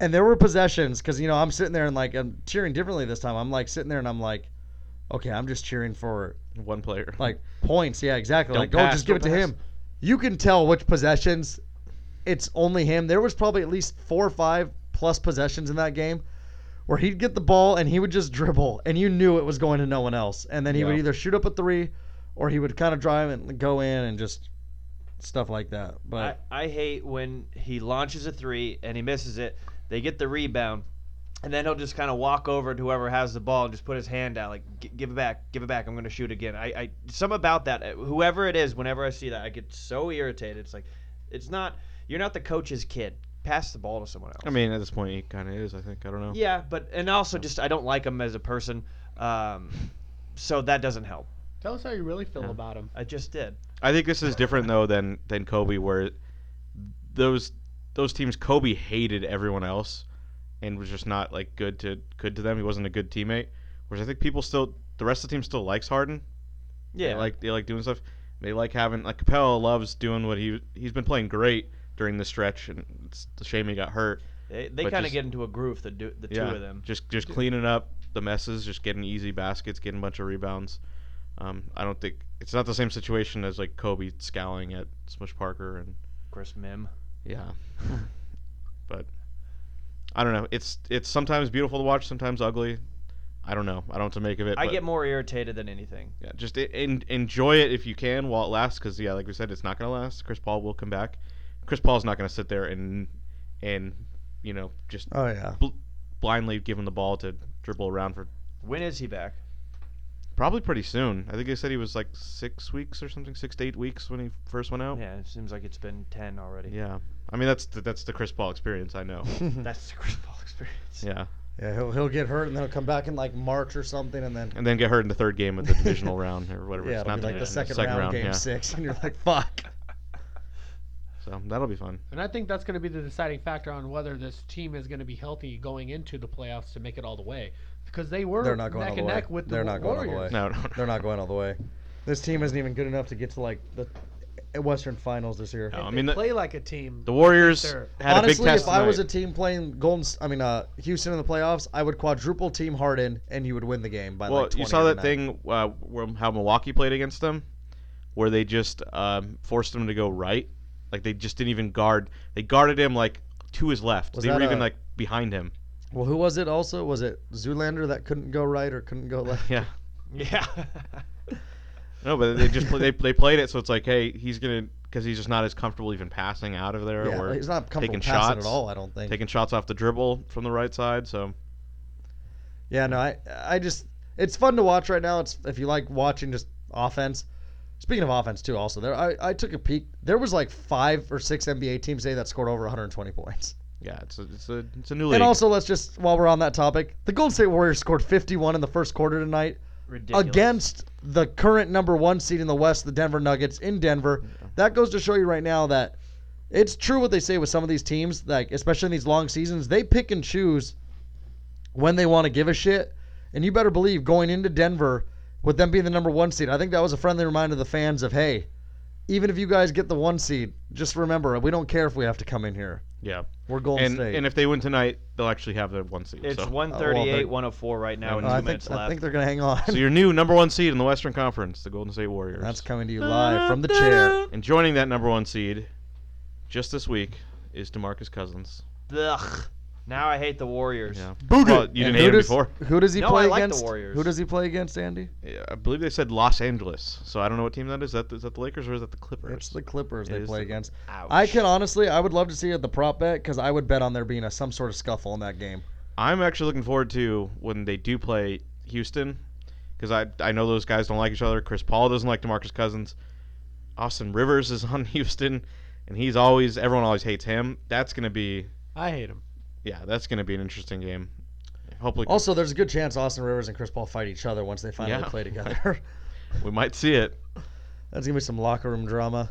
Speaker 3: And there were possessions because you know I'm sitting there and like I'm cheering differently this time. I'm like sitting there and I'm like, okay, I'm just cheering for
Speaker 4: One player.
Speaker 3: like points. Yeah, exactly.
Speaker 4: Don't
Speaker 3: like, oh,
Speaker 4: pass,
Speaker 3: just give it
Speaker 4: don't
Speaker 3: to
Speaker 4: pass.
Speaker 3: him. You can tell which possessions it's only him. There was probably at least four or five plus possessions in that game where he'd get the ball and he would just dribble, and you knew it was going to no one else. And then he would either shoot up a three, or he would kind of drive and go in and just stuff like that. But
Speaker 2: I hate when he launches a three and he misses it. They get the rebound, and then he'll just kind of walk over to whoever has the ball and just put his hand out, like give it back, give it back. I'm going to shoot again. I, I some about that. uh, Whoever it is, whenever I see that, I get so irritated. It's like, it's not. You're not the coach's kid. Pass the ball to someone else.
Speaker 4: I mean, at this point, he kind of is. I think. I don't know.
Speaker 2: Yeah, but and also just I don't like him as a person, um, so that doesn't help.
Speaker 5: Tell us how you really feel
Speaker 4: Yeah.
Speaker 5: about him.
Speaker 2: I just did.
Speaker 4: I think this is different though than than Kobe, where those those teams Kobe hated everyone else and was just not like good to good to them. He wasn't a good teammate. Whereas I think people still the rest of the team still likes Harden.
Speaker 2: Yeah,
Speaker 4: They like they like doing stuff. They like having like Capela loves doing what he he's been playing great during the stretch, and it's a shame he got hurt.
Speaker 2: they, they kind of get into a groove. The do, the
Speaker 4: yeah,
Speaker 2: two of them.
Speaker 4: just just cleaning up the messes, just getting easy baskets, getting a bunch of rebounds. Um, I don't think it's not the same situation as like Kobe scowling at Smush Parker and
Speaker 2: Chris Mihm.
Speaker 4: yeah. but I don't know. It's it's sometimes beautiful to watch, sometimes ugly. I don't know. I don't know what to make of it.
Speaker 2: I get more irritated than anything.
Speaker 4: yeah, just i- en- enjoy it if you can while it lasts, because yeah, like we said, it's not gonna last. Chris Paul will come back. Chris Paul's not gonna sit there and and you know just
Speaker 3: oh yeah,
Speaker 4: bl- blindly give him the ball to dribble around for
Speaker 2: When is he back?
Speaker 4: probably pretty soon. I think they said he was like six weeks or something, six to eight weeks when he first went out.
Speaker 2: Yeah, it seems like it's been ten already.
Speaker 4: Yeah, I mean that's the, that's the Chris Paul experience. I know.
Speaker 2: That's the Chris Paul experience.
Speaker 4: yeah,
Speaker 3: yeah. He'll he'll get hurt and then he'll come back in like March or something, and then
Speaker 4: and then get hurt in the third game of the divisional round or whatever.
Speaker 3: yeah,
Speaker 4: it's
Speaker 3: it'll
Speaker 4: not
Speaker 3: be like the
Speaker 4: division,
Speaker 3: second, round, game
Speaker 4: yeah.
Speaker 3: six, and you're like, fuck.
Speaker 4: So that'll be fun.
Speaker 5: And I think that's going to be the deciding factor on whether this team is going to be healthy going into the playoffs to make it all the way. Because they were
Speaker 3: They're not going
Speaker 5: neck
Speaker 3: all
Speaker 5: and
Speaker 3: the way.
Speaker 5: neck with
Speaker 3: They're
Speaker 5: the
Speaker 3: not going all the
Speaker 5: Warriors.
Speaker 3: way.
Speaker 4: No, no, no.
Speaker 3: They're not going all the way. This team isn't even good enough to get to like the Western Finals this year.
Speaker 4: No,
Speaker 5: If
Speaker 4: I
Speaker 5: they
Speaker 4: mean, the-
Speaker 5: play like a team.
Speaker 4: The Warriors had
Speaker 3: Honestly,
Speaker 4: a big test
Speaker 3: if I was a team playing Golden, I mean uh, Houston in the playoffs, I would quadruple team Harden, and you would win the game by
Speaker 4: well,
Speaker 3: like 20
Speaker 4: you saw that
Speaker 3: night.
Speaker 4: thing uh, where how Milwaukee played against them, where they just um, forced them to go right. Like they just didn't even guard. They guarded him like to his left.
Speaker 3: Was
Speaker 4: they were
Speaker 3: that
Speaker 4: even
Speaker 3: a-
Speaker 4: like behind him.
Speaker 3: Well, who was it? Also, was it Zoolander that couldn't go right or couldn't go left?
Speaker 4: Yeah.
Speaker 2: Yeah.
Speaker 4: No, but they just play, they they played it so it's like, hey, he's gonna because he's just not as comfortable even passing out of there
Speaker 3: Yeah,
Speaker 4: or
Speaker 3: he's not comfortable
Speaker 4: taking
Speaker 3: passing
Speaker 4: shots,
Speaker 3: at all. I don't think.
Speaker 4: taking shots off the dribble from the right side. So
Speaker 3: Yeah, no, I I just it's fun to watch right now. It's if you like watching just offense. Speaking of offense too, also there I, I took a peek. There was like five or six NBA teams today that scored over 120 points.
Speaker 4: yeah, it's a it's a it's a new league.
Speaker 3: And also, let's just while we're on that topic, the Golden State Warriors scored 51 in the first quarter tonight
Speaker 2: Ridiculous.
Speaker 3: against the current number one seed in the West, the Denver Nuggets in Denver. That goes to show you right now that it's true what they say with some of these teams, like especially in these long seasons, they pick and choose when they want to give a shit. And you better believe going into Denver with them being the number one seed, I think that was a friendly reminder to the fans of hey, even if you guys get the one seed, just remember we don't care if we have to come in here.
Speaker 4: yeah,
Speaker 3: We're Golden
Speaker 4: and
Speaker 3: State.
Speaker 4: and if they win tonight, they'll actually have the one seed.
Speaker 2: It's
Speaker 4: so.
Speaker 2: 138,
Speaker 3: they're-
Speaker 2: 104 right now, and two
Speaker 3: I think
Speaker 2: minutes
Speaker 3: I think they're gonna hang on.
Speaker 4: So your new number one seed in the Western Conference, the Golden State Warriors.
Speaker 3: That's coming to you live from the chair.
Speaker 4: and joining that number one seed, just this week, is Demarcus Cousins.
Speaker 2: Ugh. Now I hate the Warriors.
Speaker 4: Yeah.
Speaker 3: Boogie.
Speaker 4: Well, you didn't
Speaker 3: who
Speaker 4: hate him
Speaker 3: does-
Speaker 4: before.
Speaker 3: Who does he
Speaker 2: No,
Speaker 3: play
Speaker 2: I like the
Speaker 3: against?
Speaker 2: Warriors.
Speaker 3: Who does he play against, Andy?
Speaker 4: Yeah, I believe they said Los Angeles. So I don't know what team that is. Is that is that the Lakers or is that the Clippers?
Speaker 3: It's the Clippers
Speaker 4: It
Speaker 3: they
Speaker 4: is
Speaker 3: play
Speaker 4: the-
Speaker 3: against.
Speaker 2: Ouch.
Speaker 3: I can honestly, I would love to see it at the prop bet because I would bet on there being a some sort of scuffle in that game.
Speaker 4: I'm actually looking forward to when they do play Houston, because I I know those guys don't like each other. Chris Paul doesn't like Demarcus Cousins. Austin Rivers is on Houston, and he's always everyone always hates him. That's gonna be
Speaker 5: I hate him.
Speaker 4: Yeah, that's gonna be an interesting game. Hopefully,
Speaker 3: Also, there's a good chance Austin Rivers and Chris Paul fight each other once they finally
Speaker 4: Yeah.
Speaker 3: play together.
Speaker 4: we might see it.
Speaker 3: That's gonna be some locker room drama.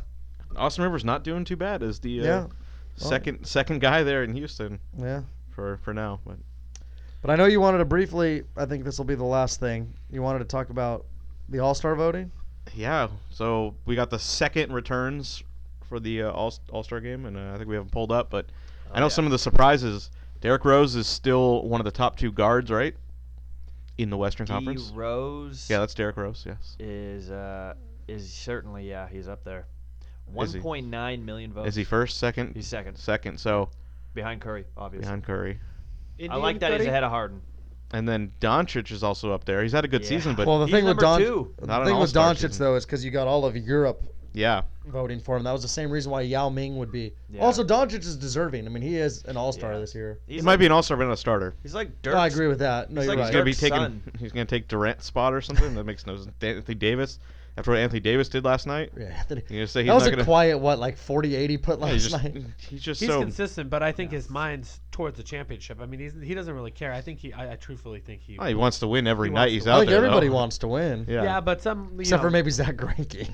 Speaker 4: Austin Rivers not doing too bad as the uh,
Speaker 3: Yeah.
Speaker 4: second second guy there in Houston
Speaker 3: Yeah.
Speaker 4: for for now. But
Speaker 3: But I know you wanted to briefly. I think this will be the last thing. You wanted to talk about the All Star voting.
Speaker 4: yeah, so we got the second returns for the uh, All All Star game, and uh, I think we haven't pulled up, but I know
Speaker 2: yeah.
Speaker 4: some of the surprises. Derrick Rose is still one of the top two guards, right? in the Western
Speaker 2: D
Speaker 4: Conference.
Speaker 2: Rose.
Speaker 4: Yeah, that's Derrick Rose. Yes.
Speaker 2: is uh is certainly yeah he's up there. 1.9 million votes.
Speaker 4: Is he first, second?
Speaker 2: He's second,
Speaker 4: second. So
Speaker 2: behind Curry, obviously.
Speaker 4: behind Curry.
Speaker 2: I like that he's ahead of Harden.
Speaker 4: And then Doncic is also up there. He's had a good
Speaker 2: Yeah.
Speaker 4: season, but
Speaker 3: well, the
Speaker 2: he's
Speaker 3: thing with
Speaker 2: number
Speaker 3: Don,
Speaker 2: two.
Speaker 3: the thing with Doncic
Speaker 4: season.
Speaker 3: though is because you got all of Europe
Speaker 4: yeah,
Speaker 3: voting for him. That was the same reason why Yao Ming would be.
Speaker 2: Yeah.
Speaker 3: Also, Doncic is deserving. I mean, he is an All Star
Speaker 2: Yeah.
Speaker 3: this year.
Speaker 2: He's
Speaker 4: he might
Speaker 2: like,
Speaker 4: be an all-star, but not a starter.
Speaker 2: He's like
Speaker 3: No, I agree with that. No,
Speaker 2: He's
Speaker 3: you're
Speaker 2: like
Speaker 4: He's
Speaker 3: right.
Speaker 4: gonna be
Speaker 2: Dirk's
Speaker 4: taking.
Speaker 2: son.
Speaker 4: He's gonna take Durant's spot or something. that makes no sense. Anthony Davis. After what Anthony Davis did last night,
Speaker 3: Yeah, Anthony-
Speaker 4: you're gonna say he's
Speaker 3: that was
Speaker 4: not
Speaker 3: a
Speaker 4: gonna.
Speaker 3: quiet what, like 40-80 put
Speaker 4: Yeah,
Speaker 3: last
Speaker 4: he's just,
Speaker 3: night.
Speaker 4: he's just
Speaker 5: He's
Speaker 4: so.
Speaker 5: consistent, but I think his mind's towards the championship. I mean, he's, he doesn't really care. I think he, I, I truthfully think he.
Speaker 4: Oh, he wants to win every
Speaker 5: He
Speaker 4: night he's out
Speaker 3: I think
Speaker 4: there.
Speaker 3: everybody
Speaker 4: though.
Speaker 3: wants to win.
Speaker 4: Yeah.
Speaker 5: yeah. but some. You
Speaker 3: Except
Speaker 5: know,
Speaker 3: for maybe Zack Greinke.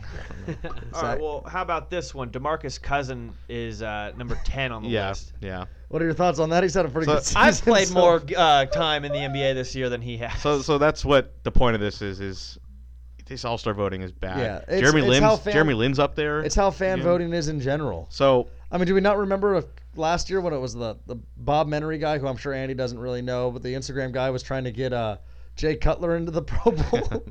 Speaker 2: All right. Well, how about this one? Demarcus Cousin is uh, number 10 on the
Speaker 4: Yeah,
Speaker 2: list.
Speaker 4: yeah.
Speaker 3: What are your thoughts on that? He's had a pretty
Speaker 4: So-
Speaker 3: good season.
Speaker 2: I've played
Speaker 3: so-
Speaker 2: more uh, time in the NBA this year than he has.
Speaker 4: So, so that's what the point of this is. Is this All Star voting is bad.
Speaker 3: Yeah, it's-
Speaker 4: Jeremy
Speaker 3: it's
Speaker 4: Lin's
Speaker 3: fan-
Speaker 4: Jeremy Lin's up there.
Speaker 3: It's how fan
Speaker 4: Yeah.
Speaker 3: voting is in general.
Speaker 4: so
Speaker 3: I mean, do we not remember if last year when it was the, the Bob Menery guy, who I'm sure Andy doesn't really know, but the Instagram guy was trying to get uh, Jay Cutler into the Pro Bowl?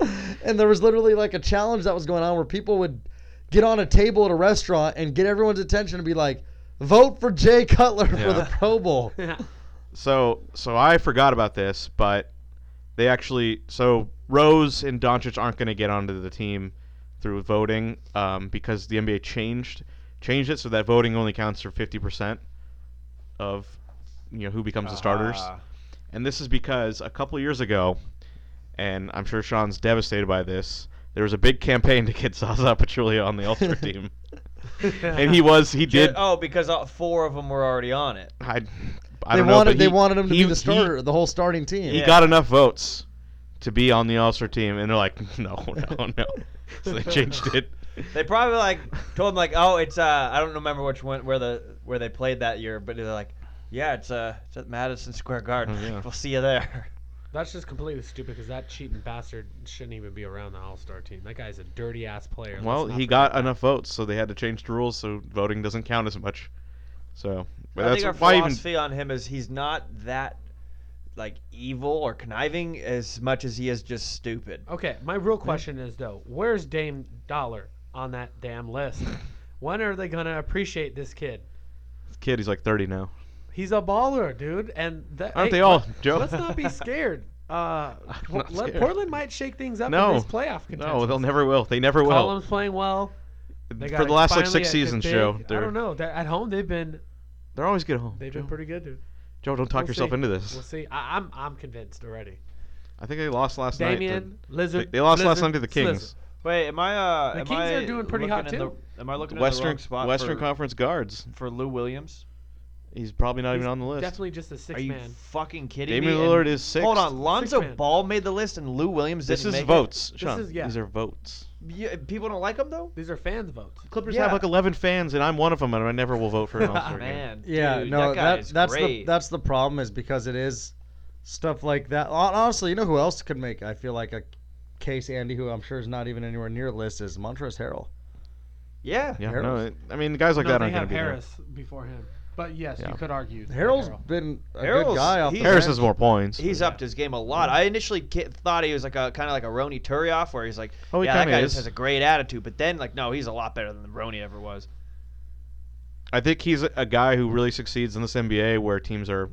Speaker 3: and there was literally like a challenge that was going on where people would get on a table at a restaurant and get everyone's attention and be like, vote for Jay Cutler for
Speaker 4: Yeah.
Speaker 3: the Pro Bowl.
Speaker 4: So so I forgot about this, but they actually so Rose and Doncic aren't going to get onto the team through voting um, because the NBA changed changed it so that voting only counts for fifty percent of you know who becomes the starters,
Speaker 2: Ah.
Speaker 4: and this is because a couple years ago, and I'm sure Sean's devastated by this. There was a big campaign to get Zaza Pachulia on the All Star team, and he was he did.
Speaker 2: Oh, because all, four of them were already on it.
Speaker 4: I, I
Speaker 3: they
Speaker 4: don't know,
Speaker 3: wanted
Speaker 4: but
Speaker 3: they
Speaker 4: he-
Speaker 3: wanted him to
Speaker 4: he-
Speaker 3: be the
Speaker 4: he-
Speaker 3: starter, the whole starting team.
Speaker 4: he
Speaker 2: Yeah.
Speaker 4: got enough votes to be on the All Star team, and they're like, no, no, no. so they changed it.
Speaker 2: They probably like told him like, oh, it's uh, I don't remember which one where the where they played that year, but they're like, yeah, it's uh, it's at Madison Square Garden.
Speaker 4: Oh, yeah.
Speaker 2: We'll see you there.
Speaker 5: That's just completely stupid because that cheating bastard shouldn't even be around the All Star team. That guy's a dirty ass player. Let's
Speaker 4: Well, he got
Speaker 5: that.
Speaker 4: enough votes, so they had to change the rules, so voting doesn't count as much. So, but
Speaker 2: I
Speaker 4: that's
Speaker 2: think our
Speaker 4: why even
Speaker 2: philosophy on him is he's not that like evil or conniving as much as he is just stupid.
Speaker 5: Okay, my real question is though, where's Dame Dollar on that damn list? when are they gonna appreciate this kid?
Speaker 4: kid, he's like 30 now.
Speaker 5: He's a baller, dude, and that,
Speaker 4: Aren't
Speaker 5: hey,
Speaker 4: they all,
Speaker 5: let-
Speaker 4: Joe?
Speaker 5: Let's not be scared. Uh,
Speaker 4: not
Speaker 5: let-
Speaker 4: scared.
Speaker 5: Portland might shake things up
Speaker 4: No.
Speaker 5: in this playoff contention.
Speaker 4: No, they'll never will. They never will.
Speaker 5: Columns playing well. They
Speaker 4: For
Speaker 5: got
Speaker 4: the last like
Speaker 5: finally
Speaker 4: six
Speaker 5: a good
Speaker 4: seasons,
Speaker 5: big-
Speaker 4: Joe,
Speaker 5: I
Speaker 4: they're
Speaker 5: don't know. They're, at home, they've been
Speaker 4: they're always good at home.
Speaker 5: they've
Speaker 4: Joe.
Speaker 5: been pretty good, dude.
Speaker 4: Joe, don't talk
Speaker 5: We'll
Speaker 4: yourself
Speaker 5: see.
Speaker 4: into this.
Speaker 5: We'll see. I, I'm I'm convinced already.
Speaker 4: I think they lost last night.
Speaker 5: Damian, Lizard.
Speaker 4: They, they lost last night to the Kings.
Speaker 5: Slizzard.
Speaker 2: Wait, am I uh?
Speaker 5: The
Speaker 2: am
Speaker 5: Kings
Speaker 2: I
Speaker 5: are doing pretty hot,
Speaker 2: looking in
Speaker 5: too.
Speaker 2: The, am I looking
Speaker 4: Western
Speaker 2: in the wrong spot
Speaker 4: Western
Speaker 2: for,
Speaker 4: Conference guards.
Speaker 2: for Lou Williams?
Speaker 4: He's probably not
Speaker 5: He's
Speaker 4: even on the list.
Speaker 5: Definitely just a six
Speaker 2: Are you
Speaker 5: man.
Speaker 2: fucking kidding
Speaker 4: Damian
Speaker 2: me?
Speaker 4: Lillard is sixth.
Speaker 2: Hold on, Lonzo
Speaker 5: man.
Speaker 2: Ball made the list and Lou Williams
Speaker 4: This
Speaker 2: didn't
Speaker 4: is
Speaker 2: make
Speaker 4: votes,
Speaker 5: This
Speaker 4: Sean.
Speaker 5: is- yeah.
Speaker 4: These are votes.
Speaker 2: It? Yeah, people don't like him though.
Speaker 5: These are fans' votes.
Speaker 4: Clippers
Speaker 2: Yeah.
Speaker 4: have like 11 fans, and I'm one of them, and I never will vote for an ah, All-Star game.
Speaker 2: Man,
Speaker 3: Yeah,
Speaker 2: dude,
Speaker 3: no,
Speaker 2: that guy
Speaker 3: that,
Speaker 2: is
Speaker 3: that's the that's the problem is because it is stuff like that. Hon- Honestly, you know who else could make I feel like a case Andy, who I'm sure is not even anywhere near the list, is Montrezl Harrell.
Speaker 2: yeah.
Speaker 4: Yeah,
Speaker 3: Harrell's-
Speaker 4: no, it- I mean, guys like
Speaker 5: no,
Speaker 4: that
Speaker 5: they
Speaker 4: aren't going
Speaker 5: have
Speaker 4: to be there.
Speaker 5: Harris before him. But yes,
Speaker 4: Yeah.
Speaker 5: you could argue. that
Speaker 3: Harrell's
Speaker 5: Harrell.
Speaker 3: been a
Speaker 2: Harrell's-
Speaker 3: good guy off the
Speaker 2: he's-
Speaker 4: Harris
Speaker 3: bench.
Speaker 4: has more points.
Speaker 2: He's upped his game a lot. I initially ki- thought he was like a kind of like a Ronny Turiaf, where he's like,
Speaker 4: Oh, he
Speaker 2: yeah, that
Speaker 4: kinda
Speaker 2: guy
Speaker 4: is.
Speaker 2: just has a great attitude. But then, like, no, he's a lot better than Ronny ever was.
Speaker 4: I think he's a, a guy who really succeeds in this NBA where teams are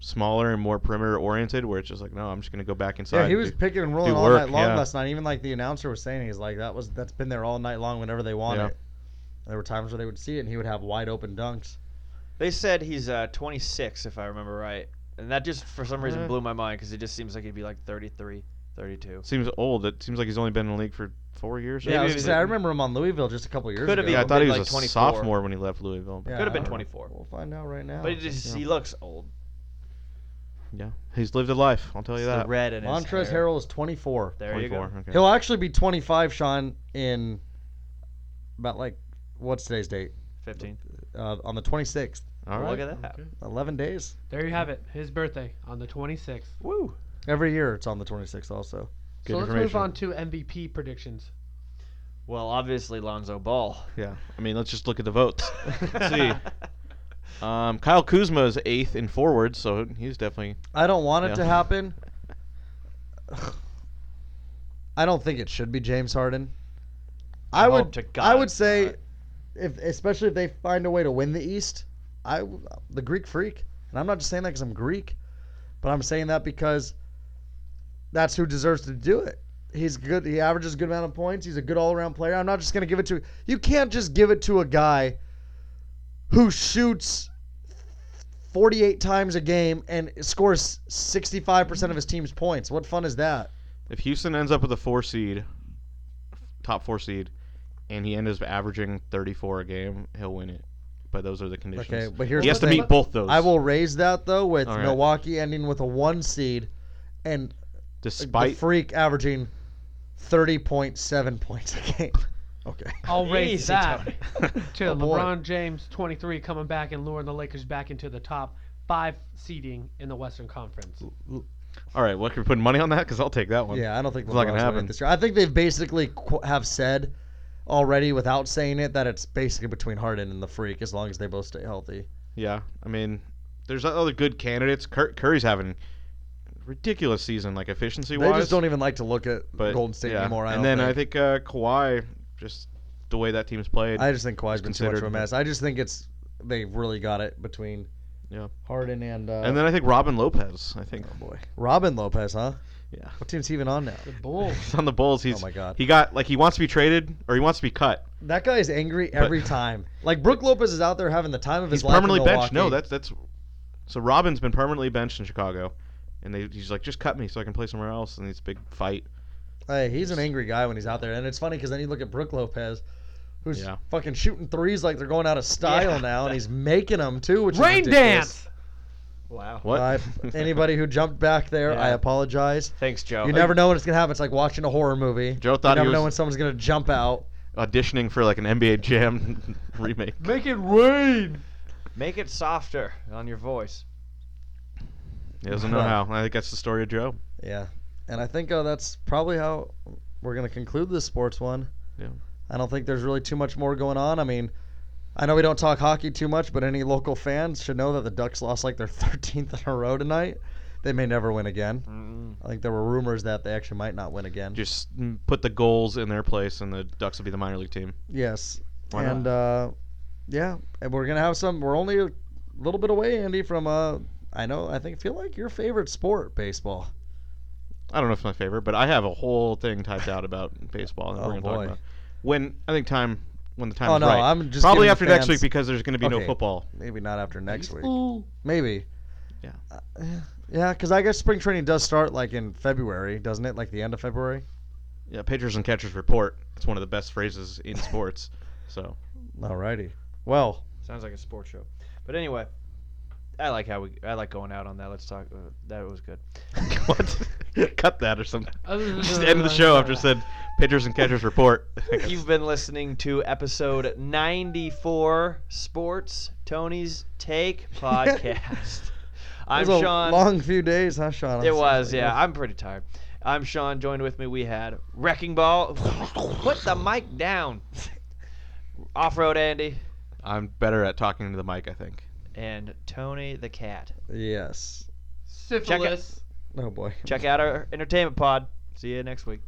Speaker 4: smaller and more perimeter oriented, where it's just like, no, I'm just going to go back inside.
Speaker 3: Yeah, he
Speaker 4: and
Speaker 3: was
Speaker 4: do-
Speaker 3: picking and rolling all
Speaker 4: work,
Speaker 3: night long
Speaker 4: yeah.
Speaker 3: last night. Even like the announcer was saying, he's like, that was that's been there all night long whenever they want
Speaker 4: Yeah.
Speaker 3: it. There were times where they would see it and he would have wide open dunks.
Speaker 2: They said he's uh, 26, if I remember right, and that just for some reason
Speaker 4: Uh.
Speaker 2: blew my mind because it just seems like he'd be like 33, 32.
Speaker 4: Seems old. It seems like he's only been in the league for four years.
Speaker 3: Yeah, I, was
Speaker 2: Maybe
Speaker 3: gonna say, I remember him on Louisville just a couple years
Speaker 2: Could've
Speaker 3: ago.
Speaker 4: Yeah, I thought he
Speaker 2: like
Speaker 4: was a
Speaker 2: 24.
Speaker 4: sophomore when he left Louisville. but-
Speaker 3: Yeah,
Speaker 2: Could've been
Speaker 3: I don't know.
Speaker 2: 24.
Speaker 3: We'll find out right now.
Speaker 2: But it just,
Speaker 4: Yeah.
Speaker 2: he looks old.
Speaker 4: Yeah, he's lived a life. I'll tell you
Speaker 2: It's the
Speaker 4: that.
Speaker 2: red in his
Speaker 3: Montrezl
Speaker 2: hair.
Speaker 3: Harrell is 24.
Speaker 2: There you go.
Speaker 4: 24. Okay.
Speaker 3: He'll actually be 25, Sean, in about like what's today's date?
Speaker 2: 15.
Speaker 3: Uh, on the 26th.
Speaker 4: All right.
Speaker 2: Look at that.
Speaker 5: Okay.
Speaker 3: 11 days.
Speaker 5: There you have it. His birthday on the 26th.
Speaker 2: Woo.
Speaker 3: Every year it's on the 26th also.
Speaker 4: Good
Speaker 5: so let's move on to MVP predictions.
Speaker 2: Well, obviously Lonzo Ball.
Speaker 4: Yeah, I mean, let's just look at the votes. See. Um, Kyle Kuzma is eighth in forward, so he's definitely.
Speaker 3: I don't want it
Speaker 4: Yeah.
Speaker 3: to happen, I don't think it should be James Harden.
Speaker 2: I
Speaker 3: I, would.
Speaker 2: to
Speaker 3: I would say,
Speaker 2: not.
Speaker 3: If especially if they find a way to win the East, I the Greek Freak, and I'm not just saying that because I'm Greek, but I'm saying that because that's who deserves to do it. He's good. He averages a good amount of points. He's a good all-around player. I'm not just gonna give it to. You can't just give it to a guy who shoots 48 times a game and scores 65% of his team's points. What fun is that?
Speaker 4: If Houston ends up with a four seed, top four seed, and he ends up averaging 34 a game, he'll win it. But those are the conditions.
Speaker 3: Okay, but here's
Speaker 4: he has
Speaker 3: the
Speaker 4: to
Speaker 3: thing.
Speaker 4: meet both those.
Speaker 3: I will raise that though with
Speaker 4: All right.
Speaker 3: Milwaukee ending with a one seed and
Speaker 4: despite
Speaker 3: the freak averaging 30.7 points a game. Okay.
Speaker 5: I'll raise
Speaker 2: Easy,
Speaker 5: that to
Speaker 3: Oh, boy.
Speaker 5: LeBron James, 23, coming back and luring the Lakers back into the top five seeding in the Western Conference.
Speaker 4: All right, what can we put money on that? Because I'll take that one.
Speaker 3: Yeah, I don't think
Speaker 4: It's not gonna happen.
Speaker 3: this year. I think they've basically qu- have said already without saying it that it's basically between Harden and the freak as long as they both stay healthy.
Speaker 4: Yeah, I mean, there's other good candidates. Cur- Curry's having ridiculous season, like efficiency wise.
Speaker 3: They just don't even like to look at
Speaker 4: but
Speaker 3: Golden State
Speaker 4: yeah.
Speaker 3: anymore. I
Speaker 4: and then I
Speaker 3: think.
Speaker 4: think uh, Kawhi, just the way that team's played.
Speaker 3: I just think Kawhi's been too much of a mess. I just think it's they've really got it between
Speaker 4: Yeah.
Speaker 3: Harden and uh,
Speaker 4: and then I think Robin Lopez. I think.
Speaker 3: oh boy, Robin Lopez, huh?
Speaker 4: Yeah.
Speaker 3: What team's he even on now?
Speaker 5: The Bulls.
Speaker 4: He's on the Bulls. He's
Speaker 3: Oh my God.
Speaker 4: He got like he wants to be traded or he wants to be cut.
Speaker 3: That guy is angry every time. Like Brook Lopez is out there having the time of his
Speaker 4: He's
Speaker 3: life. in
Speaker 4: permanently benched. No, that's that's. So Robin's been permanently benched in Chicago, and they, he's like, just cut me so I can play somewhere else. And this big fight.
Speaker 3: Hey, he's an angry guy when he's out there, and it's funny because then you look at Brook Lopez, who's
Speaker 4: Yeah.
Speaker 3: fucking shooting threes like they're going out of style
Speaker 2: Yeah.
Speaker 3: now, and he's making them too, which
Speaker 5: Rain
Speaker 3: is ridiculous.
Speaker 5: dance.
Speaker 2: Wow.
Speaker 4: What?
Speaker 3: Uh, anybody who jumped back there, I apologize.
Speaker 2: Thanks, Joe.
Speaker 3: You never know when it's gonna happen. It's like watching a horror movie.
Speaker 4: Joe
Speaker 3: You
Speaker 4: thought he
Speaker 3: never know when someone's gonna jump out.
Speaker 4: auditioning for like an NBA Jam remake.
Speaker 5: Make it rain.
Speaker 2: Make it softer on your voice.
Speaker 4: He doesn't know how. I think that's the story of Joe.
Speaker 3: Yeah, and I think uh, that's probably how we're gonna conclude this sports one.
Speaker 4: Yeah.
Speaker 3: I don't think there's really too much more going on. I mean, I know we don't talk hockey too much, but any local fans should know that the Ducks lost like their 13th in a row tonight. They may never win again.
Speaker 2: Mm-mm.
Speaker 3: I think there were rumors that they actually might not win again.
Speaker 4: Just put the goals in their place, and the Ducks will be the minor league team.
Speaker 3: yes,
Speaker 4: Why
Speaker 3: and uh, yeah, and we're gonna have some. We're only a little bit away, Andy, from uh, I know. I think feel like your favorite sport, baseball.
Speaker 4: I don't know if it's my favorite, but I have a whole thing typed out about baseball. That
Speaker 3: Oh,
Speaker 4: we're gonna
Speaker 3: boy.
Speaker 4: talk about when I think time when the time
Speaker 3: Oh,
Speaker 4: is
Speaker 3: no,
Speaker 4: right.
Speaker 3: I'm just
Speaker 4: Probably
Speaker 3: giving the
Speaker 4: after next week because there's going to be no
Speaker 3: Okay.
Speaker 4: football.
Speaker 3: Maybe not after next week. Maybe.
Speaker 4: Yeah.
Speaker 3: Uh, yeah, because I guess spring training does start like in February, doesn't it? Like the end of February.
Speaker 4: Yeah, pitchers and catchers report. It's one of the best phrases in sports. So
Speaker 3: Alrighty. Well,
Speaker 2: Sounds like a sports show. But anyway, I like how we. I like going out on that. Let's talk. Uh, that was good.
Speaker 4: what? Cut that or something. Just end the show after said pitchers and catchers report.
Speaker 2: You've been listening to episode 94 Sports Tony's Take podcast. I'm
Speaker 3: it was a
Speaker 2: Sean.
Speaker 3: long few days, huh, Sean? I'm
Speaker 2: it was,
Speaker 3: sorry.
Speaker 2: yeah. I'm pretty tired. I'm Sean. Joined with me, we had Wrecking Ball. Put the mic down. Off Road Andy
Speaker 4: I'm better at talking to the mic, I think.
Speaker 2: and Tony the Cat.
Speaker 3: Yes.
Speaker 5: Syphilis.
Speaker 3: Oh boy.
Speaker 2: Check out our entertainment pod. See you next week.